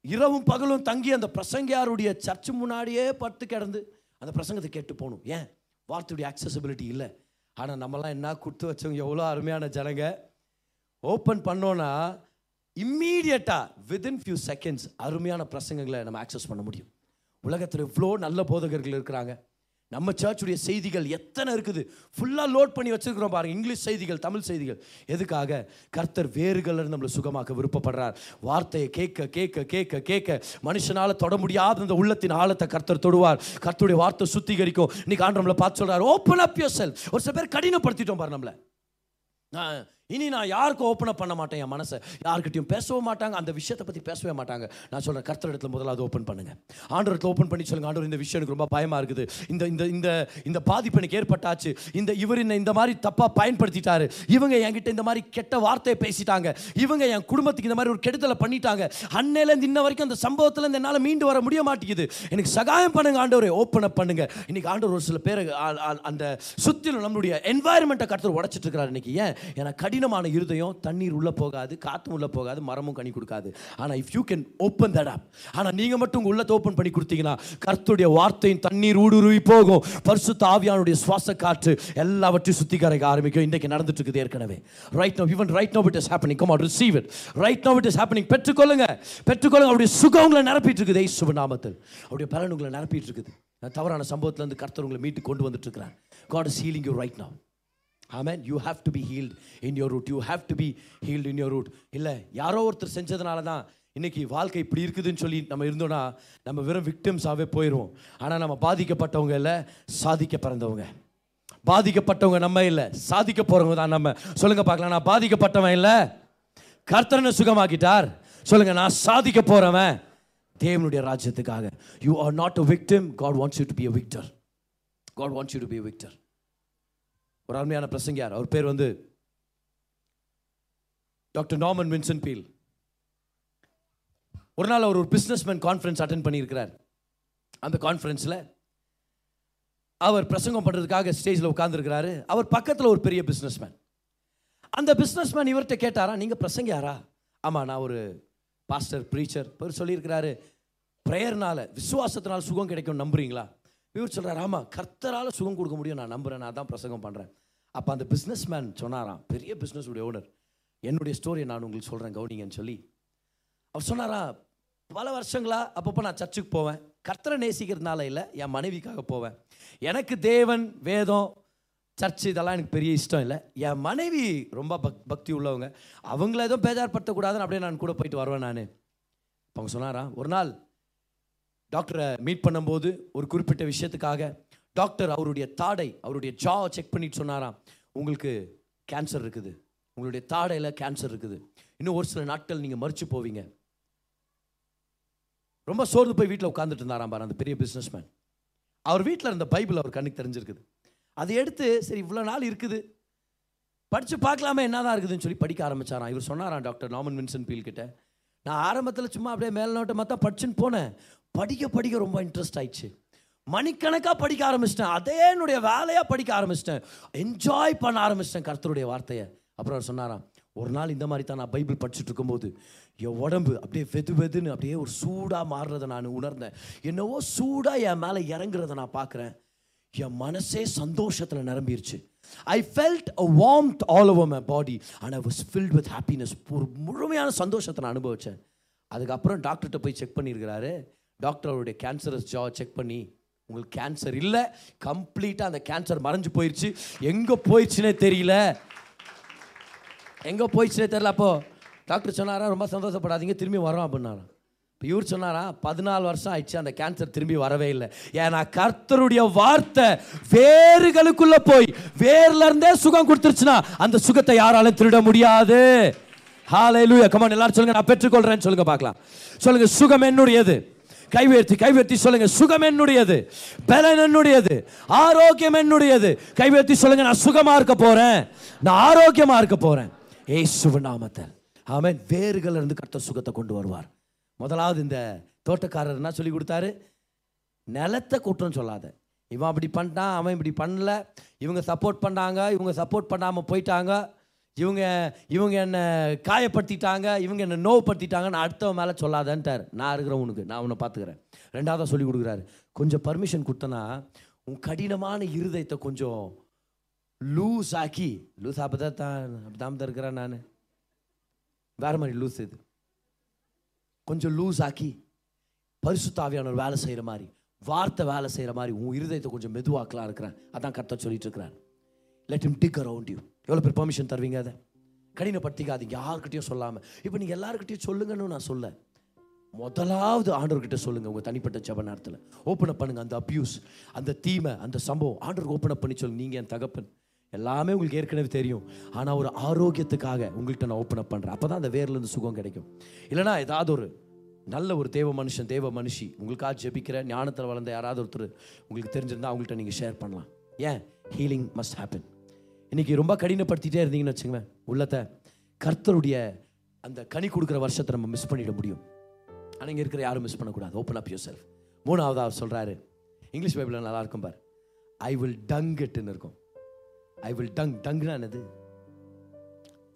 இரவும் பகலும் தங்கி அந்த பிரசங்கியாருடைய சர்ச்சு முன்னாடியே படுத்து கிடந்து அந்த பிரசங்கத்தை கேட்டு போகணும். ஏன்? வார்த்தையுடைய அக்சசபிலிட்டி இல்லை. ஆனால் நம்மலாம் என்ன கொடுத்து வச்சவங்க எவ்வளோ அருமையான ஜனங்க. ஓப்பன் பண்ணோன்னா இம்மீடியட்டாக வித்தின் ஃபியூ செகண்ட்ஸ் அருமையான பிரசங்கங்களை நம்ம ஆக்சஸ் பண்ண முடியும். உலகத்தில் இவ்வளோ நல்ல போதகர்கள் இருக்கிறாங்க. நம்ம சர்ச்சுடைய செய்திகள் எத்தனை இருக்குது? ஃபுல்லாக லோட் பண்ணி வச்சுருக்கிறோம் பாருங்க. இங்கிலீஷ் செய்திகள் தமிழ் செய்திகள். எதுக்காக? கர்த்தர் வேறுகளில் நம்மளை சுகமாக்க விருப்பப்படுறார். வார்த்தையை கேட்க கேட்க கேட்க கேட்க மனுஷனால் தொட முடியாத அந்த உள்ளத்தின் ஆழத்தை கர்த்தர் தொடுவார். கர்த்தருடைய வார்த்தை சுத்திகரிக்கும். இன்னைக்கு ஆண்டு நம்மளை பார்த்து சொல்கிறார் ஓப்பன் அப் யோர் செல் ஒரு சில பேர் கடினப்படுத்திட்டோம் பாரு நம்மளை. நான் இனி நான் யாருக்கும் ஓப்பன் பண்ண மாட்டேன் என் மனசை. யாருக்கிட்டையும் பேசவும் மாட்டாங்க அந்த விஷயத்தை பற்றி பேசவே மாட்டாங்க. நான் சொல்கிறேன் கர்த்தர் இடத்துல அதை ஓப்பன் பண்ணுங்கள் ஆண்டவரத்தில் ஓப்பன் பண்ணி சொல்லுங்க ஆண்டவர் இந்த விஷயம் எனக்கு ரொம்ப பயமாக இருக்குது. இந்த இந்த இந்த இந்த பாதிப்பு எனக்கு ஏற்பட்டாச்சு. இந்த இவர் என்ன இந்த மாதிரி தப்பாக பயன்படுத்திட்டாரு. இவங்க என்கிட்ட இந்த மாதிரி கெட்ட வார்த்தையை பேசிட்டாங்க. இவங்க என் குடும்பத்துக்கு இந்த மாதிரி ஒரு கெடுதலை பண்ணிட்டாங்க. அன்னையிலேருந்து இன்ன வரைக்கும் அந்த சம்பவத்தில் என்னால் மீண்டு வர முடிய மாட்டேங்குது. எனக்கு சகாயம் பண்ணுங்க ஆண்டவரை. ஓப்பன் அப் பண்ணுங்க. இன்னைக்கு ஆண்டவர் ஒரு சில பேர் அந்த சுற்றிலும் நம்மளுடைய என்வாயர்மெண்ட்டை கருத்து உடச்சிட்டு இருக்கிறார். இன்னைக்கு ஏன்? ஏன்னா கடினமான இருதயம் தண்ணீர் உள்ளே போகாது காற்றும் உள்ளே போகாது மரமும் கனி கொடுக்காது. ஆனால் if you can open that up ஆனால் நீங்கள் மட்டும் உங்கள் உள்ளத்தை ஓப்பன் பண்ணி கொடுத்தீங்கன்னா கருத்துடைய வார்த்தையின் தண்ணீர் ஊடுருவி போகும். பரிசு தாவியானுடைய சுவாச காற்று எல்லாவற்றையும் சுத்திகரிக்க ஆரம்பிக்கும். இன்றைக்கு நடந்துட்டு இருக்குது ஏற்கனவே. Right now even right now it is happening come out receive it right now it is happening பெற்றுக்கொள்ளுங்க. பெற்றுக்கொள்ளுங்க. அவருடைய சுகம் உங்களை நிரப்பிட்டு இருக்குது சுப நாமத்தில். அவருடைய பலன் உங்களை நிரப்பிட்டு இருக்குது தவறான சம்பவத்திலேருந்து கர்த்தர் உங்களை மீட்டு கொண்டு வந்துட்டு இருக்கிறார் God is healing you right now amen you have to be healed in your root you have to be healed in your root இல்லை யாரோ ஒருத்தர் செஞ்சதுனால தான் இன்றைக்கி வாழ்க்கை இப்படி இருக்குதுன்னு சொல்லி நம்ம இருந்தோன்னா நம்ம வெறும் விக்டிம்ஸாகவே போயிடுவோம் ஆனால் நம்ம பாதிக்கப்பட்டவங்க இல்லை சாதிக்க பிறந்தவங்க. பாதிக்கப்பட்டவங்க நம்ம இல்லை சாதிக்க போகிறவங்க தான் நம்ம. சொல்லுங்கள் பார்க்கலாம். நான் பாதிக்கப்பட்டவன் இல்லை கர்த்தனை சுகமாக்கிட்டார். சொல்லுங்கள் நான் சாதிக்க போகிறவன் தேவனுடைய ராஜ்யத்துக்காக. You are not a victim God wants you to be a victor God wants you to be a victor ஒரு அருமையான பிரசங்கியார். அவர் பேர் வந்து டாக்டர் நார்மன் வின்சன் பீல். ஒரு நாள் அவர் ஒரு பிஸ்னஸ்மேன் கான்ஃபரன்ஸ் அட்டன் பண்ணியிருக்கிறார். அந்த கான்ஃபரன்ஸில் அவர் பிரசங்கம் பண்ணுறதுக்காக ஸ்டேஜில் உட்காந்துருக்கிறாரு அவர் பக்கத்தில் ஒரு பெரிய பிஸ்னஸ்மேன் அந்த பிஸ்னஸ்மேன் இவர்கிட்ட கேட்டாரா நீங்கள் பிரசங்கியாரா? ஆமாம் நான் ஒரு பாஸ்டர் ப்ரீச்சர் இவர் சொல்லியிருக்கிறாரு ப்ரேயர்னால விசுவாசத்தினால சுகம் கிடைக்கும் நம்புறீங்களா? இவர் சொல்கிறார் ஆமாம் கர்த்தரால் சுகம் கொடுக்க முடியும். நான் நம்புகிறேன் நான் தான் பிரசங்கம் பண்ணுறேன் அப்போ அந்த பிஸ்னஸ்மேன் சொன்னாராம் பெரிய பிஸ்னஸ் உடைய ஓனர் என்னுடைய ஸ்டோரியை நான் உங்களுக்கு சொல்கிறேன் கவுனிங்கன்னு சொல்லி. அவர் சொன்னாரா பல வருஷங்களா அப்பப்போ நான் சர்ச்சுக்கு போவேன். கர்த்தரை நேசிக்கிறதுனால இல்லை என் மனைவிக்காக போவேன். எனக்கு தேவன் வேதம் சர்ச் இதெல்லாம் எனக்கு பெரிய இஷ்டம் இல்லை. என் மனைவி ரொம்ப பக் பக்தி உள்ளவங்க. அவங்கள எதுவும் பேஜார்படுத்தக்கூடாதுன்னு அப்படியே நான் கூட போயிட்டு வருவேன் நான். அவங்க சொன்னாரா ஒரு நாள் டாக்டரை மீட் பண்ணும்போது ஒரு குறிப்பிட்ட விஷயத்துக்காக டாக்டர் அவருடைய தாடை அவருடைய ஜா செக் பண்ணிட்டு சொன்னாராம் உங்களுக்கு கேன்சர் இருக்குது. உங்களுடைய தாடையில் கேன்சர் இருக்குது. இன்னும் ஒரு சில நாட்கள் நீங்கள் மறிச்சு போவீங்க. ரொம்ப சோர்ந்து போய் வீட்டில் உட்காந்துட்டு இருந்தாராம் பாரு அந்த பெரிய பிஸ்னஸ்மேன் அவர் வீட்டில் இருந்த பைபிள் அவர் கண்ணுக்கு தெரிஞ்சிருக்குது. அதை எடுத்து சரி இவ்வளோ நாள் இருக்குது. படித்து பார்க்கலாமே என்னதான் இருக்குதுன்னு சொல்லி படிக்க ஆரம்பித்தாராம் இவர் சொன்னாராம் டாக்டர் நாமன் வின்சன் பீல் கிட்ட நான் ஆரம்பத்தில் சும்மா அப்படியே மேல்நோட்டமாக தான் படிச்சுன்னு போனேன். படிக்க படிக்க ரொம்ப இன்ட்ரெஸ்ட் ஆயிடுச்சு. மணிக்கணக்காக படிக்க ஆரம்பிச்சிட்டேன். அதே என்னுடைய வேலையாக படிக்க ஆரம்பிச்சிட்டேன். என்ஜாய் பண்ண ஆரம்பிச்சிட்டேன் கர்த்தருடைய வார்த்தையை. அப்புறம் அவர் சொன்னாராம் ஒரு நாள் இந்த மாதிரி தான் நான் பைபிள் படிச்சுட்டு இருக்கும்போது என் உடம்பு அப்படியே வெது வெதுன்னு அப்படியே ஒரு சூடாக மாறுறதை நான் உணர்ந்தேன். என்னவோ சூடாக என் மேலே இறங்குறத நான் பார்க்குறேன். என் மனசே சந்தோஷத்தில் நிரம்பிருச்சு. I felt a warmth all over my body and I was filled with happiness ஒரு முழுமையான சந்தோஷத்தை நான் அனுபவித்தேன் அதுக்கப்புறம் டாக்டர்கிட்ட போய் செக் பண்ணியிருக்கிறாரு. டாக்டர் அவருடைய கேன்சரஸ் ஜா செக் பண்ணி உங்களுக்கு கேன்சர் இல்லை கம்ப்ளீட்டாக அந்த கேன்சர் மறைஞ்சு போயிடுச்சு எங்கே போயிடுச்சுனே தெரியல. எங்கே போயிடுச்சுனே தெரில அப்போ டாக்டர் சொன்னாரா ரொம்ப சந்தோஷப்படாதீங்க திரும்பி வரோம் அப்படின்னாராம். இப்போ இவர் சொன்னாரா பதினாலு வருஷம் ஆயிடுச்சு அந்த கேன்சர் திரும்பி வரவே இல்லை. ஏன்னா கர்த்தருடைய வார்த்தை வேர்களுக்குள்ள போய் வேர்லேருந்தே சுகம் கொடுத்துருச்சுன்னா அந்த சுகத்தை யாராலும் திருட முடியாது. ஹalleluya கமான் எல்லாரும் சொல்லுங்க நான் பெற்றுக்கொள்கிறேன்னு சொல்லுங்க பார்க்கலாம். சொல்லுங்க சுகம் என்னுடையது? கைவேர்த்தி கைவேர்த்தி சொல்லுங்க. சுகம் என்னுடையது? பலன் என்னுடையது? ஆரோக்கியம் என்னுடையது? கைவேர்த்தி சொல்லுங்க. நான் சுகமா இருக்க போறேன். நான் ஆரோக்கியமா இருக்க போறேன். ஏ நாமத்தில். ஆமே வேர்கள் இருந்து கட்ட சுகத்தை கொண்டு வருவார். முதலாவது இந்த தோட்டக்காரர் என்ன சொல்லி கொடுத்தாரு? நிலத்தை குற்றம் சொல்லாத. இவன் அப்படி பண்ணிட்டான் அவன் இப்படி பண்ணல. இவங்க சப்போர்ட் பண்ணாங்க. இவங்க சப்போர்ட் பண்ணாமல் போயிட்டாங்க. இவங்க இவங்க என்னை காயப்படுத்திட்டாங்க இவங்க என்னை நோவுப்படுத்திட்டாங்கன்னு அடுத்தவன் மேலே சொல்லாதன்ட்டார். நான் இருக்கிறேன் உனக்கு நான் உன்னை பார்த்துக்கிறேன் ரெண்டாவதாக சொல்லி கொடுக்குறாரு. கொஞ்சம் பர்மிஷன் கொடுத்தனா உன் கடினமான இருதயத்தை கொஞ்சம் லூஸ் ஆக்கி லூஸ் அப்போ தான் அப்படிதான் இருக்கிறேன் நான். வேறு மாதிரி லூஸ் இது. கொஞ்சம் லூஸ் ஆக்கி பரிசுத்தாவியானவர் வேலை செய்கிற மாதிரி வார்த்தை வேலை செய்கிற மாதிரி உன் இருதயத்தை கொஞ்சம் மெதுவாக்கலாம் இருக்கிறேன். அதான் கரெக்டாக சொல்லிட்டு இருக்கிறார். Let him dig around you எவ்வளோ பேர் பெர்மிஷன் தருவீங்க அதை? கடினப்படுத்திக்காதீங்க யாருக்கிட்டையும் சொல்லாமல் இப்போ நீங்கள் எல்லாருக்கிட்டையும் சொல்லுங்கன்னு நான் சொல்ல. முதலாவது ஆண்டவர்கிட்ட சொல்லுங்க உங்க தனிப்பட்ட ஜெப நேரத்தில். ஓப்பன் அப் பண்ணுங்க அந்த அப்யூஸ் அந்த தீமை அந்த சம்பவம். ஆண்டவருக்கு ஓப்பன் அப் பண்ணி சொல்லுங்க நீங்க என் தகப்பன். எல்லாமே உங்களுக்கு ஏற்கனவே தெரியும். ஆனால் ஒரு ஆரோக்கியத்துக்காக உங்கள்கிட்ட நான் ஓப்பன் அப் பண்ணுறேன் அப்போ தான் அந்த வேர்லேருந்து சுகம் கிடைக்கும். இல்லைனா ஏதாவது ஒரு நல்ல ஒரு தேவ மனுஷன் தேவ மனுஷி உங்களுக்காக ஜெபிக்கிற ஞானத்தில் வளர்ந்த யாராவது ஒருத்தர் உங்களுக்கு தெரிஞ்சிருந்தா அவங்கள்ட்ட நீங்கள் ஷேர் பண்ணலாம். ஏன்? ஹீலிங் மஸ்ட் ஹேப்பன் இன்னைக்கு ரொம்ப கடினப்படுத்திட்டே இருந்தீங்கன்னு வச்சுங்களேன் உள்ளத்தை கர்த்தருடைய அந்த கனி கொடுக்குற வருஷத்தை நம்ம மிஸ் பண்ணிட முடியும். ஆனால் இங்கே இருக்கிற யாரும் மிஸ் பண்ணக்கூடாது. ஓப்பன் அப் யூர் செல்ஃப் மூணாவது அவர் சொல்கிறாரு இங்கிலீஷ் பைபிளில் நல்லா இருக்கும் பார். ஐ வில் டங் இட்னு இருக்கும். ஐ வில் டங் டங்னா என்னது?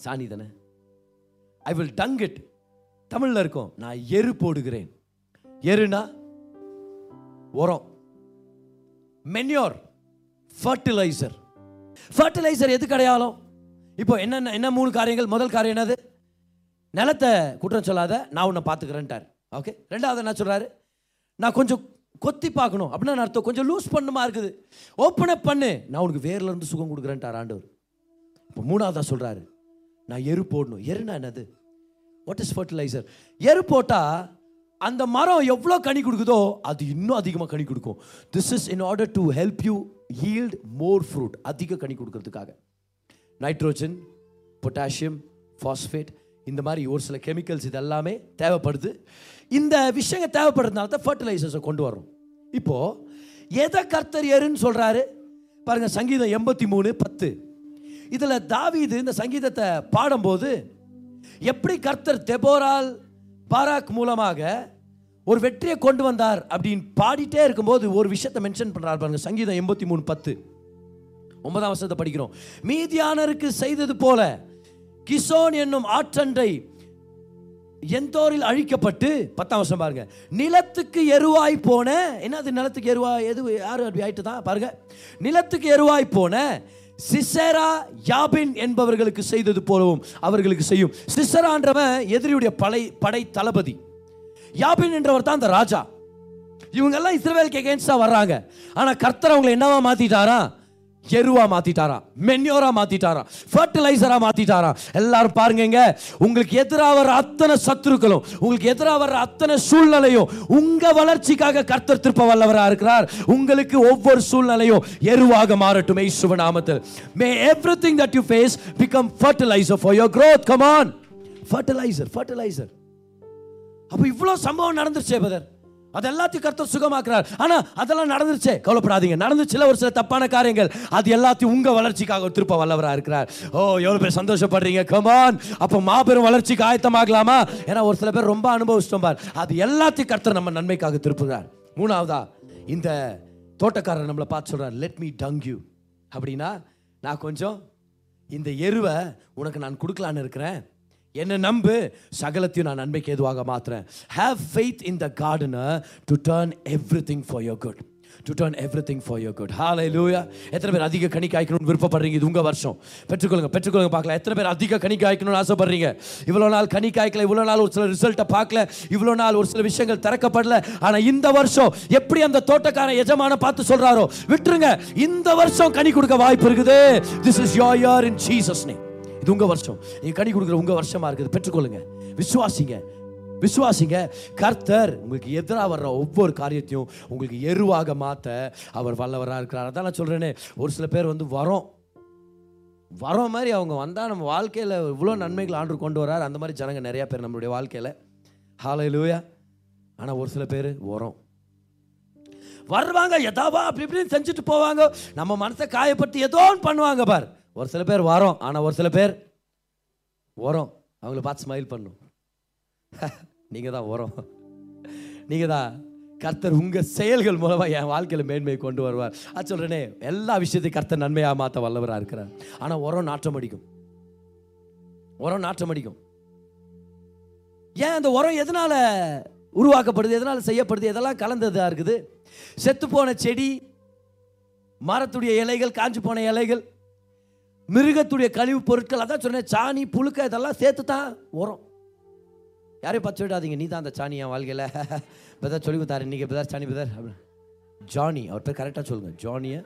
சாணி தானே? ஐ வில் டங் இட் தமிழில் இருக்கும். நான் எரு போடுகிறேன். எருனா? உரம். மென்யோர் ஃபர்டிலைசர் ஃபர்டிலைசர் எதுக்கு அடையாளம்? இப்போ என்னென்ன என்ன மூணு காரியங்கள்? முதல் காரியம் என்னது? நிலத்தை குற்றம் சொல்லாத நான் உன்னை பார்த்துக்கிறேன்ட்டார். ஓகே ரெண்டாவது என்ன சொல்கிறாரு நான் கொஞ்சம் கொத்தி பார்க்கணும். அப்படின்னு அர்த்தம் கொஞ்சம் லூஸ் பண்ணுமா இருக்குது. ஓப்பன் அப் பண்ணு. நான் உனக்கு வேர்ல இருந்து சுகம் கொடுக்குறேன்ட்டார் ஆண்டவர். இப்போ மூணாவதாக சொல்கிறாரு நான் எரு போடணும். எருனா என்னது? வாட் இஸ் ஃபர்டிலைசர் எரு போட்டால் அந்த மரம் எவ்வளோ கனி கொடுக்குதோ அது இன்னும் அதிகமாக கனி கொடுக்கும். This is in order to help you healed more fruit அதிக கனி கொடுக்கறதுக்காக. நைட்ரோஜன் பொட்டாசியம் ஃபாஸ்பேட் இந்த மாதிரி ஒரு சில கெமிக்கல்ஸ் இது எல்லாமே தேவைப்படுது. இந்த விஷயங்கள் தேவைப்படுறதுனால தான் ஃபர்டிலைசர்ஸை கொண்டு வரோம் இப்போது எதை கர்த்தர் எருன்னு சொல்கிறாரு பாருங்க சங்கீதம் எண்பத்தி மூணு பத்து. இதில் தாவீது இந்த சங்கீதத்தை பாடும்போது எப்படி கர்த்தர் தெபோரால் பாராக் மூலமாக ஒரு வெற்றியை கொண்டு வந்தார் அப்படின்னு பாடிட்டே இருக்கும்போது ஒரு விஷயத்தை மென்ஷன் பண்றாரு பாருங்க. சங்கீதம் எண்பத்தி மூணு பத்து. ஒன்பதாம் வருஷத்தை படிக்கிறோம். மீதியானருக்கு செய்தது போல கிசோன் என்னும் ஆற்றண்டை எந்தோரில் அழிக்கப்பட்டு பத்தாம் வருஷம் பாருங்க நிலத்துக்கு எருவாய் போன என்னது நிலத்துக்கு எருவாய்? எது யாரு அப்படி ஆயிட்டு தான் பாருங்க. நிலத்துக்கு எருவாய் போன சிசேரா யாபின் என்பவர்களுக்கு செய்தது போலவும் அவர்களுக்கு செய்யும். சிசரான்றவன் எதிரியுடைய படை படை தளபதி. யாபின் என்றவர் தான் அந்த ராஜா. இவங்கெல்லாம் இஸ்ரேலுக்கு எகேன்ஸ்டா வர்றாங்க. ஆனா கர்த்தர் அவங்களை என்னவா மாத்திட்டாரா? எருவா மாத்திட்டாரா? மென்யோரா மாத்திட்டாரா? ஃபர்டிலைசரா மாத்திட்டாரா? எல்லாரும் பாருங்க உங்களுக்கு எதிராக வர்ற அத்தனை சத்துருக்களும் உங்களுக்கு எதிராக வர்ற அத்தனை சூழ்நிலையும் உங்க வளர்ச்சிக்காக கர்த்தர் திருப்ப வல்லவரா இருக்கிறார். உங்களுக்கு ஒவ்வொரு சூழ்நிலையும் எருவாக மாறட்டும். இயேசுவின் நாமத்தில். May everything that you face become fertilizer for your growth come on fertilizer fertilizer அப்போ இவ்வளோ சம்பவம் நடந்துருச்சே பதர். அது எல்லாத்தையும் கர்த்தர் சுகமாக்குறார். ஆனால் அதெல்லாம் நடந்துருச்சே. கவலைப்படாதீங்க. நடந்துச்சுல ஒரு சில தப்பான காரியங்கள். அது எல்லாத்தையும் உங்கள் வளர்ச்சிக்காக திருப்ப வல்லவராக இருக்கிறார். ஓ எவ்வளோ பேர் சந்தோஷப்படுறீங்க? கமான் அப்போ மாபெரும் வளர்ச்சிக்கு ஆயத்தமாகலாமா? ஏன்னா ஒரு சில பேர் ரொம்ப அனுபவிச்சிட்டோம் பார். அது எல்லாத்தையும் கர்த்தர் நம்ம நன்மைக்காக திருப்புகிறார். மூணாவதா இந்த தோட்டக்காரர் நம்மளை பார்த்து சொல்கிறார் லெட் மீ டங் யூ அப்படின்னா நான் கொஞ்சம் இந்த எருவை உனக்கு நான் கொடுக்கலான்னு இருக்கிறேன். என்ன நம்பு. சகலத்தையும் நான் நன்மைக்கு எதுவாக மாத்துறேன். Have faith in the gardener to turn everything for your good to turn everything for your good hallelujah எத்தனை பேர் அதிக கனி காய்க்கணும்னு விருப்பப்படுறீங்க? இது உங்கள் வருஷம். பெற்றுக்கொள்ளுங்க பெற்றுக்கொள்ளுங்க பார்க்கலாம் எத்தனை பேர் அதிக கனி காய்க்கணும்னு ஆசைப்படுறீங்க? இவ்வளோ நாள் கனி காய்க்கல இவ்வளோ நாள் ஒரு சில ரிசல்ட்டை பார்க்கல இவ்வளோ நாள் ஒரு சில விஷயங்கள் திறக்கப்படல. ஆனால் இந்த வருஷம் எப்படி அந்த தோட்டக்காரன் எஜமான பார்த்து சொல்கிறாரோ விட்டுருங்க. இந்த வருஷம் கனி கொடுக்க வாய்ப்பு இருக்குது. திஸ் இஸ் யோர் யார் இன் ஜீசஸ் நேம் இது உங்கள் வருஷம். நீங்கள் கனி கொடுக்குற உங்கள் வருஷமாக இருக்குது. பெற்றுக்கொள்ளுங்க. விசுவாசிங்க. விசுவாசிங்க. கர்த்தர் உங்களுக்கு எதிராக வர்ற ஒவ்வொரு காரியத்தையும் உங்களுக்கு எருவாக மாற்ற அவர் வல்லவராக இருக்கிறார். அதான் நான் சொல்கிறேனே ஒரு சில பேர் வந்து வரோம். வர மாதிரி அவங்க வந்தால் நம்ம வாழ்க்கையில் இவ்வளோ நன்மைகள் ஆண்டு கொண்டு வரார். அந்த மாதிரி ஜனங்க நிறையா பேர் நம்மளுடைய வாழ்க்கையில். ஹாலை லூயா ஆனால் ஒரு சில பேர் வரோம். வருவாங்க. எதாவா அப்படி இப்படின்னு செஞ்சுட்டு போவாங்க. நம்ம மனசை காயப்பட்டு ஏதோ ஒன்று பண்ணுவாங்க பார். ஒரு சில பேர் வரோம் ஆனால் ஒரு சில பேர் வரோம். அவங்கள பார்த்து ஸ்மைல் பண்ணும். நீங்கள் தான் வரோம். நீங்கள் தான் கர்த்தர் உங்கள் செயல்கள் மூலமாக என் வாழ்க்கையில் மேன்மையை கொண்டு வருவார். அது சொல்கிறேனே எல்லா விஷயத்தையும் கர்த்தர் நன்மையாக மாற்ற வல்லவராக இருக்கிறார். ஆனால் உரம் நாற்றம் அடிக்கும். உரம் நாற்றம் அடிக்கும். ஏன் அந்த உரம் எதனால் உருவாக்கப்படுது எதனால் செய்யப்படுது எதெல்லாம் கலந்ததாக இருக்குது? செத்து போன செடி மரத்துடைய இலைகள் காஞ்சு போன இலைகள் மிருகத்துடைய கழிவு பொருட்கள் அதான் சொன்னேன் சாணி புழுக்க இதெல்லாம் சேர்த்து தான் உரம். யாரையும் பச்சை விடாதீங்க நீ தான் அந்த சாணி என் வாழ்க்கையில். இப்போதான் சொல்லி கொடுத்தாரு இன்னைக்கு இப்போதான் சாணி பதர் ஜானி அவர் பேர் கரெக்டாக சொல்லுங்க ஜானியை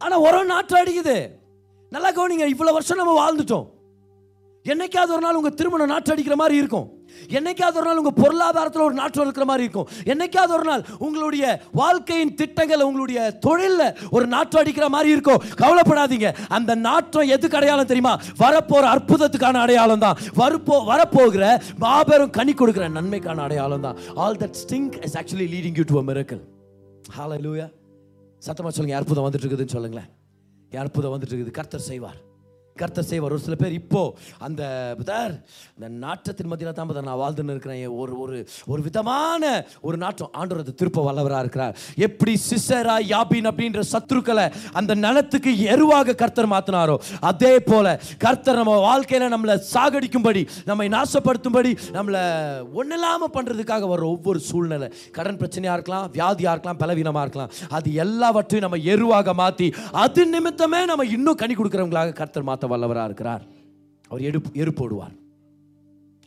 ஆனால் உரம் நாற்றம் அடிக்குது. நல்லா கவனிங்க இவ்வளோ வருஷம் நம்ம வாழ்ந்துட்டோம். என்னைக்காவது ஒரு நாள் உங்கள் திருமணம் நாற்று அடிக்கிற மாதிரி இருக்கும். என்னைக்காவது ஒரு நாள் உங்க பொருளாதாரத்தில் ஒரு நாற்றம் இருக்கிற மாதிரி இருக்கும். என்னைக்காவது ஒரு நாள் உங்களுடைய வாழ்க்கையின் திட்டங்கள் உங்களுடைய தொழில்ல ஒரு நாற்றம் அடிக்கிற மாதிரி இருக்கும். கவலைப்படாதீங்க. அந்த நாற்றம் எதுக்கு அடையாளம் தெரியுமா? வரப்போற அற்புதத்துக்கான அடையாளம் தான். வரப்போ வரப்போகிற மாபெரும் கனி கொடுக்கிற நன்மைக்கான அடையாளம் தான். All that stink is actually leading you to a miracle ஹalleluya சத்தமா சொல்லுங்க. அற்புதம் வந்துட்டு இருக்குதுன்னு சொல்லுங்களேன். அற்புதம் வந்துட்டு இருக்குது? கர்த்தர் செய்வார். கர்த்தர் செய்வார். ஒரு சில பேர் இப்போ அந்த புதார் இந்த நாற்றத்தின் மத்தியில் தான் நான் வாழ்ந்துன்னு இருக்கிறேன். ஒரு ஒரு ஒரு விதமான ஒரு நாற்றம். ஆண்டவர் அது திருப்ப வல்லவராக இருக்கிறார். எப்படி சிசரா யாபின் அப்படின்ற சத்துருக்களை அந்த நலத்துக்கு எருவாக கர்த்தர் மாத்தினாரோ அதே போல கர்த்தர் நம்ம வாழ்க்கையில் நம்மளை சாகடிக்கும்படி நம்மை நாசப்படுத்தும்படி நம்மளை ஒன்றில்லாமல் பண்ணுறதுக்காக வர ஒவ்வொரு சூழ்நிலை. கடன் பிரச்சனையா இருக்கலாம் வியாதியா இருக்கலாம் பலவீனமாக இருக்கலாம். அது எல்லாவற்றையும் நம்ம எருவாக மாற்றி அது நிமித்தமே நம்ம இன்னும் கனி கொடுக்குறவங்களாக கர்த்தர் மாத்த வல்லவராக இருக்கிறார். அவர் எடுப்பு எரு போடுவார்.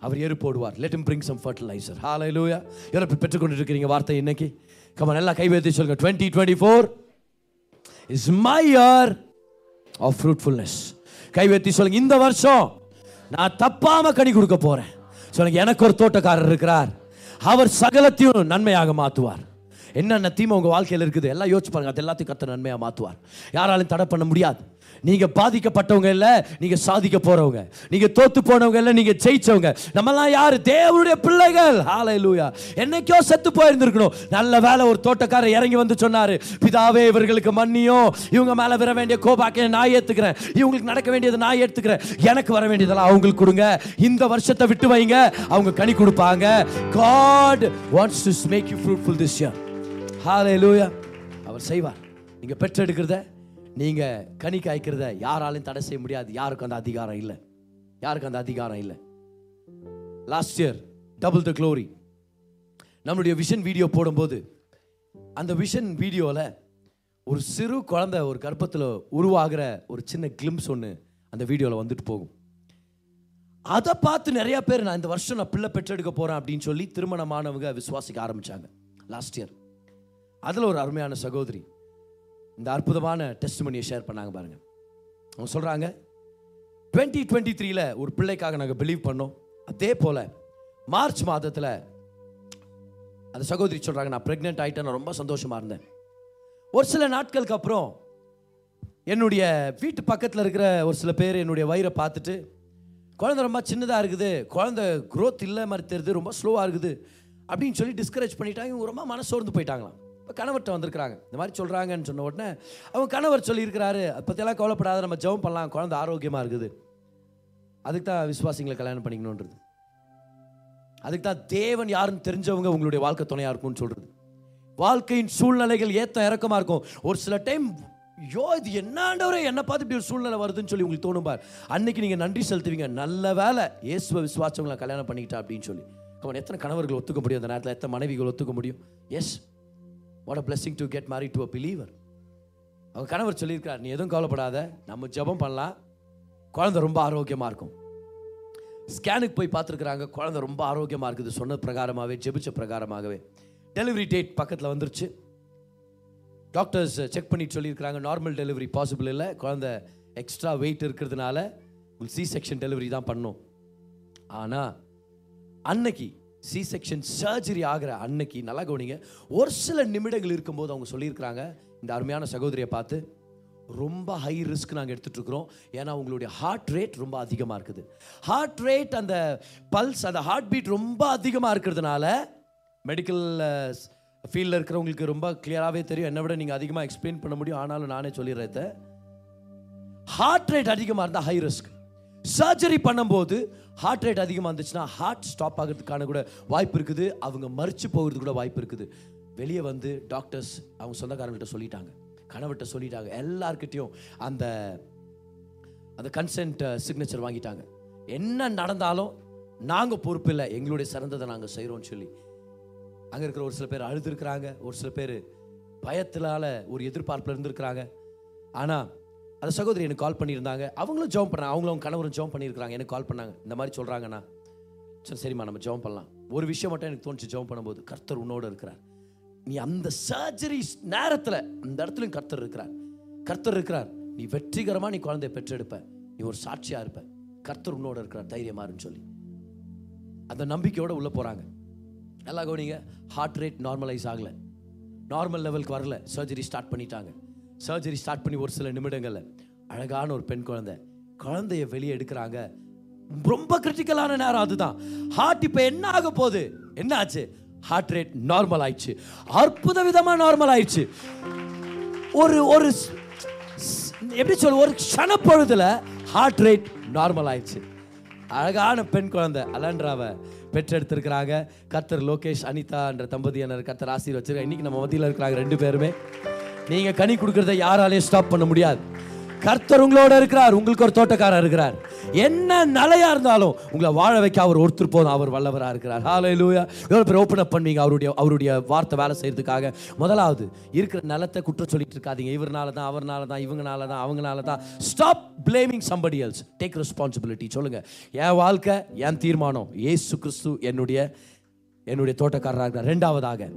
அவர் எரு போடுவார். Let him some some fertilizer. லூயா எவ்வளோ பெற்றுக்கொண்டு இருக்கிறீங்க வார்த்தை இன்னைக்கு. கமன் நல்லா கைவேற்றி சொல்லுங்க. Twenty twenty four is my year of fruitfulness கைவேற்றி சொல்லுங்க இந்த வருஷம் நான் தப்பாம கனி கொடுக்க போறேன். சொல்லுங்க எனக்கு ஒரு தோட்டக்காரர் இருக்கிறார். அவர் சகலத்தையும் நன்மையாக மாற்றுவார் என்னென்ன தீமை உங்கள் வாழ்க்கையில் இருக்குது? எல்லாம் யோசிச்சு பாருங்க அது எல்லாத்தையும் கத்த நன்மையாக மாற்றுவார் யாராலையும் தடை பண்ண முடியாது. நீங்கள் பாதிக்கப்பட்டவங்க இல்லை நீங்கள் சாதிக்க போகிறவங்க நீங்கள் தோத்து போனவங்க இல்லை நீங்கள் ஜெயிச்சவங்க. நம்மலாம் யார்? தேவனுடைய பிள்ளைகள். ஹalleluya என்னைக்கோ செத்து போயிருந்திருக்கணும். நல்ல வேலை ஒரு தோட்டக்காரர் இறங்கி வந்து சொன்னார் பிதாவே இவர்களுக்கு மன்னியும். இவங்க மேலே வர வேண்டிய கோபாக்கையை நான் ஏற்றுக்கிறேன் இவங்களுக்கு நடக்க வேண்டியதை நான் ஏற்றுக்கிறேன் எனக்கு வர வேண்டியதெல்லாம் அவங்களுக்கு கொடுங்க. இந்த வருஷத்தை விட்டு வைங்க. அவங்க கனி கொடுப்பாங்க. God wants to make you fruitful this year. லூயா அவர் செய்வார். நீங்க பெற்றெடுக்கிறத நீங்கள் கனி காய்க்கிறத யாராலையும் தடை செய்ய முடியாது. யாருக்கும் அந்த அதிகாரம் இல்லை. யாருக்கும் அந்த அதிகாரம் இல்லை. Last year double the glory நம்மளுடைய விஷன் வீடியோ போடும்போது அந்த விஷன் வீடியோவில் ஒரு சிறு குழந்தை ஒரு கர்ப்பத்தில் உருவாகிற ஒரு சின்ன கிளிம்ஸ் ஒன்று அந்த வீடியோவில் வந்துட்டு போகும். அதை பார்த்து நிறையா பேர் நான் இந்த வருஷம் நான் பிள்ளை பெற்றெடுக்க போகிறேன் அப்படின்னு சொல்லி திருமணமானவங்க விசுவாசிக்க ஆரம்பிச்சாங்க. லாஸ்ட் இயர் அதில் ஒரு அருமையான சகோதரி இந்த அற்புதமான டெஸ்ட் ஷேர் பண்ணாங்க பாருங்க. அவங்க சொல்கிறாங்க டுவெண்ட்டி டுவெண்ட்டி த்ரீல ஒரு பிள்ளைக்காக நாங்கள் பிலீவ் பண்ணோம். அதே போல் மார்ச் மாதத்தில் அந்த சகோதரி சொல்கிறாங்க நான் ப்ரெக்னென்ட் ஆகிட்டேன் நான் ரொம்ப சந்தோஷமாக இருந்தேன். ஒரு சில நாட்களுக்கு அப்புறம் என்னுடைய வீட்டு பக்கத்தில் இருக்கிற ஒரு சில பேர் என்னுடைய வயிறை பார்த்துட்டு குழந்தை ரொம்ப சின்னதாக இருக்குது குழந்தை க்ரோத் இல்லை மாதிரி தெரியுது ரொம்ப ஸ்லோவாக இருக்குது அப்படின்னு சொல்லி டிஸ்கரேஜ் பண்ணிட்டாங்க. இவங்க ரொம்ப மனசோர்ந்து போயிட்டாங்களாம். இப்போ கணவர்கிட்ட வந்திருக்கிறாங்க. இந்த மாதிரி சொல்கிறாங்கன்னு சொன்ன உடனே அவங்க கணவர் சொல்லியிருக்கிறாரு. பற்றியெல்லாம் கவலைப்படாத நம்ம ஜெபம் பண்ணலாம். குழந்தை ஆரோக்கியமாக இருக்குது. அதுக்கு தான் விசுவாசிங்களை கல்யாணம் பண்ணிக்கணுன்றது அதுக்கு தான் தேவன் யாருன்னு தெரிஞ்சவங்க உங்களுடைய வாழ்க்கை துணையாக இருக்கும்னு சொல்கிறது வாழ்க்கையின் சூழ்நிலைகள் ஏற்ற இறக்கமாக இருக்கும். ஒரு சில டைம் ஐயோ இது என்னாண்டவரே? என்னை பார்த்து இப்படி ஒரு சூழ்நிலை வருதுன்னு சொல்லி உங்களுக்கு தோணும் பார். அன்னைக்கு நீங்கள் நன்றி செலுத்துவீங்க. நல்ல வேலை இயேசுவை விசுவாசவங்களை கல்யாணம் பண்ணிக்கிட்டா அப்படின்னு சொல்லி. அவன் எத்தனை கணவர்கள் ஒத்துக்க முடியும்? அந்த நேரத்தில் எத்தனை மனைவிகள் ஒத்துக்க முடியும்? Yes what a blessing to get marry to a believer அவங்க கணவர் சொல்லியிருக்கார் நீ எதுவும் கவலைப்படாத நம்ம ஜெபம் பண்ணலாம். குழந்தை ரொம்ப ஆரோக்கியமாக இருக்கும். ஸ்கேனுக்கு போய் பார்த்துருக்குறாங்க குழந்தை ரொம்ப ஆரோக்கியமாக இருக்குது. சொன்ன பிரகாரமாகவே ஜெபிச்ச பிரகாரமாகவே. டெலிவரி டேட் பக்கத்தில் வந்துருச்சு. டாக்டர்ஸ் செக் பண்ணிட்டு சொல்லியிருக்கிறாங்க நார்மல் டெலிவரி பாசிபிள் இல்லை. குழந்தை எக்ஸ்ட்ரா வெயிட் இருக்கிறதுனால உங்களுக்கு சி செக்ஷன் டெலிவரி தான் பண்ணும். ஆனால் அன்னைக்கு சி செக்ஷன் சர்ஜரி ஆகிற அன்னைக்கு நல்லா கவனிங்க ஒரு சில நிமிடங்கள் இருக்கும்போது அவங்க சொல்லியிருக்கிறாங்க இந்த அருமையான சகோதரியை பார்த்து ரொம்ப ஹை ரிஸ்க் நாங்கள் எடுத்துகிட்ருக்குறோம் இருக்கிறோம். ஏன்னா உங்களுடைய ஹார்ட் ரேட் ரொம்ப அதிகமாக இருக்குது. ஹார்ட் ரேட் அந்த பல்ஸ் அந்த ஹார்ட் பீட் ரொம்ப அதிகமாக இருக்கிறதுனால மெடிக்கல் ஃபீல்டில் இருக்கிறவங்களுக்கு ரொம்ப கிளியராகவே தெரியும். என்னை விட நீங்கள் அதிகமாக எக்ஸ்பிளைன் பண்ண முடியும். ஆனாலும் நானே சொல்லிடுறேன் ஹார்ட் ரேட் அதிகமாக இருந்தால் ஹை ரிஸ்க் சர்ஜரி பண்ணும்போது ஹார்ட் ரேட் அதிகமாக இருந்துச்சுன்னா ஹார்ட் ஸ்டாப் ஆகிறதுக்கான கூட வாய்ப்பு இருக்குது. அவங்க மறிச்சு போகிறதுக்கு கூட வாய்ப்பு இருக்குது. வெளியே வந்து டாக்டர்ஸ் அவங்க சொந்தக்காரங்கள்ட்ட சொல்லிட்டாங்க. கணவர்கிட்ட சொல்லிட்டாங்க. எல்லார்கிட்டயும் அந்த அந்த கன்சென்ட் சிக்னேச்சர் வாங்கிட்டாங்க. என்ன நடந்தாலும் நாங்கள் பொறுப்பு இல்லை. எங்களுடைய சிறந்ததை நாங்கள் செய்கிறோம்னு சொல்லி. அங்கே இருக்கிற ஒரு சில பேர் அழுதுருக்குறாங்க. ஒரு சில பேர் பயத்தினால ஒரு எதிர்பார்ப்பில் இருந்திருக்கிறாங்க. ஆனால் அந்த சகோதரி எனக்கு கால் பண்ணியிருந்தாங்க. அவங்களும் ஜெபம் பண்ணாங்க அவங்களும் கணவரும் ஜோம் பண்ணியிருக்கிறாங்க. எனக்கு கால் பண்ணாங்க. இந்த மாதிரி சொல்கிறாங்கண்ணா சரி சரிம்மா நம்ம ஜெபம் பண்ணலாம். ஒரு விஷயம் மட்டும் எனக்கு தோணுச்சு ஜெபம் பண்ணும்போது. கர்த்தர் உன்னோட இருக்கிறார். நீ அந்த சர்ஜரி நேரத்தில் அந்த இடத்துலையும் கர்த்தர் இருக்கிறார். கர்த்தர் இருக்கிறார். நீ வெற்றிகரமாக நீ குழந்தைய பெற்றெடுப்ப. நீ ஒரு சாட்சியாக இருப்ப. கர்த்தர் உன்னோட இருக்கிறார். தைரியமாருன்னு சொல்லி. அந்த நம்பிக்கையோடு உள்ளே போகிறாங்க நல்லா கவனிங்க. ஹார்ட் ரேட் நார்மலைஸ் ஆகல. நார்மல் லெவலுக்கு வரல. சர்ஜரி ஸ்டார்ட் பண்ணிட்டாங்க. சர்ஜரி ஸ்டார்ட் பண்ணி ஒரு சில நிமிடங்களில் அழகான ஒரு பெண் குழந்தை. குழந்தைய வெளியே எடுக்கிறாங்க. ரொம்ப கிரிட்டிக்கலான நேரம் அதுதான். ஹார்ட் இப்போ என்ன ஆக போகுது? என்ன ஆச்சு ஹார்ட் ரேட் நார்மல் ஆயிடுச்சு. அற்புத விதமா நார்மல் ஆயிடுச்சு. ஒரு ஒரு எப்படி சொல்ல ஒரு க்ஷணப்பொழுதுல ஹார்ட் ரேட் நார்மல் ஆயிடுச்சு. அழகான பெண் குழந்தை அலன்றாவை பெற்றெடுத்திருக்கிறாங்க. கத்தர் லோகேஷ் அனிதான்ற தம்பதியினர் கத்தர் ஆசீர் வச்சிருக்காங்க இன்னைக்கு நம்ம மத்தியில் இருக்கிறாங்க ரெண்டு பேருமே. நீங்க கனி கொடுக்கறத யாராலையும் ஸ்டாப் பண்ண முடியாது. கர்த்தர் உங்களோட இருக்கிறார் உங்களுக்கு ஒரு தோட்டக்காரர் இருக்கிறார். என்ன நிலையா இருந்தாலும் உங்களை வாழ வைக்க அவர் ஒருத்தர் போதும் அவர் வல்லவராக இருக்கிறார். ஹalleluya எவ்வளோ பேர் ஓப்பன் அப் பண்ணுவீங்க அவருடைய அவருடைய வார்த்தை வேலை செய்யறதுக்காக. முதலாவது இருக்கிற நிலத்தை குற்றம் சொல்லிட்டு இருக்காதீங்க. இவர்னால தான் அவர்னால தான் இவங்கனால தான் அவங்கனால தான். Stop blaming somebody else take responsibility சொல்லுங்க. என் வாழ்க்கை என் தீர்மானம். ஏசு கிறிஸ்து என்னுடைய என்னுடைய தோட்டக்காரராக. இருக்கிறார் ரெண்டாவதாக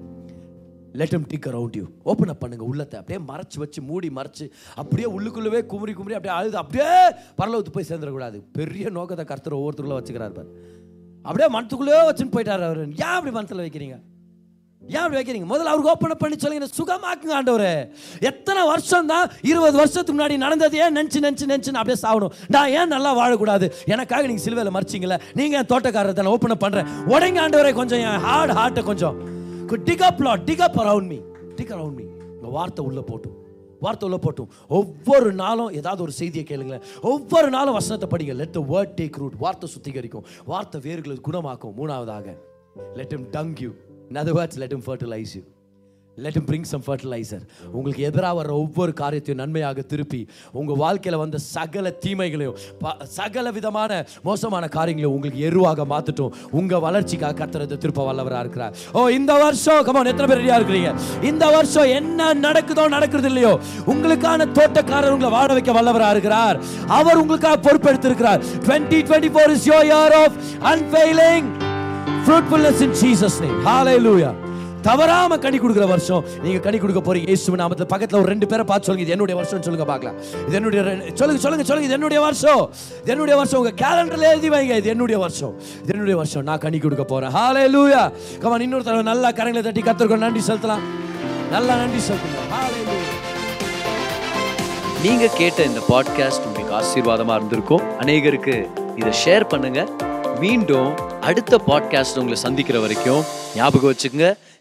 let him dig around you open up பண்ணுங்க உள்ளத்தை. அப்படியே மறைச்சு வச்சு மூடி மறைச்சு அப்படியே உள்ளுக்குள்ளவே குமுறி குமுறி அப்படியே அழுது அப்படியே பரலவத்து போய் சேர்ந்துடக்கூடாது. பெரிய நோக்கத்தை கருத்துற ஒவ்வொருத்தருக்குள்ள வச்சுக்கிறார் பார். அப்படியே மனத்துக்குள்ளே வச்சுன்னு போயிட்டார் அவர். ஏன் அப்படி மனத்தில் வைக்கிறீங்க? ஏன் அப்படி வைக்கிறீங்க? முதல்ல அவருக்கு ஓப்பன் பண்ணி சொல்லுங்க. சுகமாக்குங்க ஆண்டவர். எத்தனை வருஷம் தான் இருபது வருஷத்துக்கு முன்னாடி நடந்தது? ஏன் நினச்சி நினச்சி நினச்சி அப்படியே சாகணும். நான் ஏன் நல்லா வாழக்கூடாது? எனக்காக நீங்கள் சிலுவையில் மறிச்சிங்களே நீங்கள் என் தோட்டக்காரரை தானே ஓப்பன் பண்ணுறேன் உடைங்க ஆண்டவரை கொஞ்சம் என் ஹார்ட் ஹார்ட்டை கொஞ்சம். Dig up lot dig up around me dig around me உங்கள் வார்த்தை உள்ளே போட்டும். வார்த்தை உள்ள போட்டும். ஒவ்வொரு நாளும் ஏதாவது ஒரு செய்தியை கேளுங்களேன். ஒவ்வொரு நாளும் வசனத்தை படிங்க. Let the word take root வார்த்தை சுத்திகரிக்கும். வார்த்தை வேர்களை குணமாக்கும். மூணாவதாக let him dung you in other words let him fertilize let him bring some fertilizer உங்களுக்கு எதிராக வர ஒவ்வொரு காரியத்தையும் நன்மையாக திருப்பி உங்கள் வாழ்க்கையில் வந்த சகல தீமைகளையும் ப- சகல விதமான மோசமான காரியங்களையும் உங்களுக்கு எருவாக மாற்றட்டும் உங்கள் வளர்ச்சிக்காக கத்துறது திருப்ப வல்லவராக இருக்கிறார். ஓ இந்த வருஷம் கமான் எத்தனை பேர் ரெடியாக இருக்கிறீங்க? இந்த வருஷம் என்ன நடக்குதோ நடக்கிறது இல்லையோ உங்களுக்கான தோட்டக்காரர் உங்களை வாழ வைக்க வல்லவராக இருக்கிறார். அவர் உங்களுக்காக பொறுப்பெடுத்திருக்கிறார். 2024 யோ your of of unfailing fruitfulness in Jesus name. லூயா தவறாம கனி கொடுக்குற வருஷம் நீங்க கனி கொடுக்க போறீங்க. இயேசு நாமத்துல பக்கத்துல ஒரு ரெண்டு பேரை பார்த்து சொல்லுங்க. இது என்னுடைய வருஷம் சொல்லுங்க பார்க்கலாம். இது என்னுடைய சொல்லுங்க சொல்லுங்க சொல்லுங்க. இது என்னுடைய வருஷம். இது என்னுடைய வருஷம். உங்க கேலண்டர்ல எழுதி வைங்க. இது என்னுடைய வருஷம். இது என்னுடைய வருஷம். நான் கனி கொடுக்க போறேன். ஹாலே லூயா கமான் இன்னொரு தடவை நல்லா கரங்களை தட்டி கத்தருக்கு நன்றி செலுத்தலாம். நல்லா நன்றி செலுத்தலாம் ஹalleluya நீங்க கேட்ட இந்த பாட்காஸ்ட் உங்களுக்கு ஆசீர்வாதமா இருந்திருக்கும். அநேகருக்கு இதை ஷேர் பண்ணுங்க. மீண்டும் அடுத்த பாட்காஸ்ட் உங்களை சந்திக்கிற வரைக்கும் ஞாபகம் வச்சுக்கோங்க.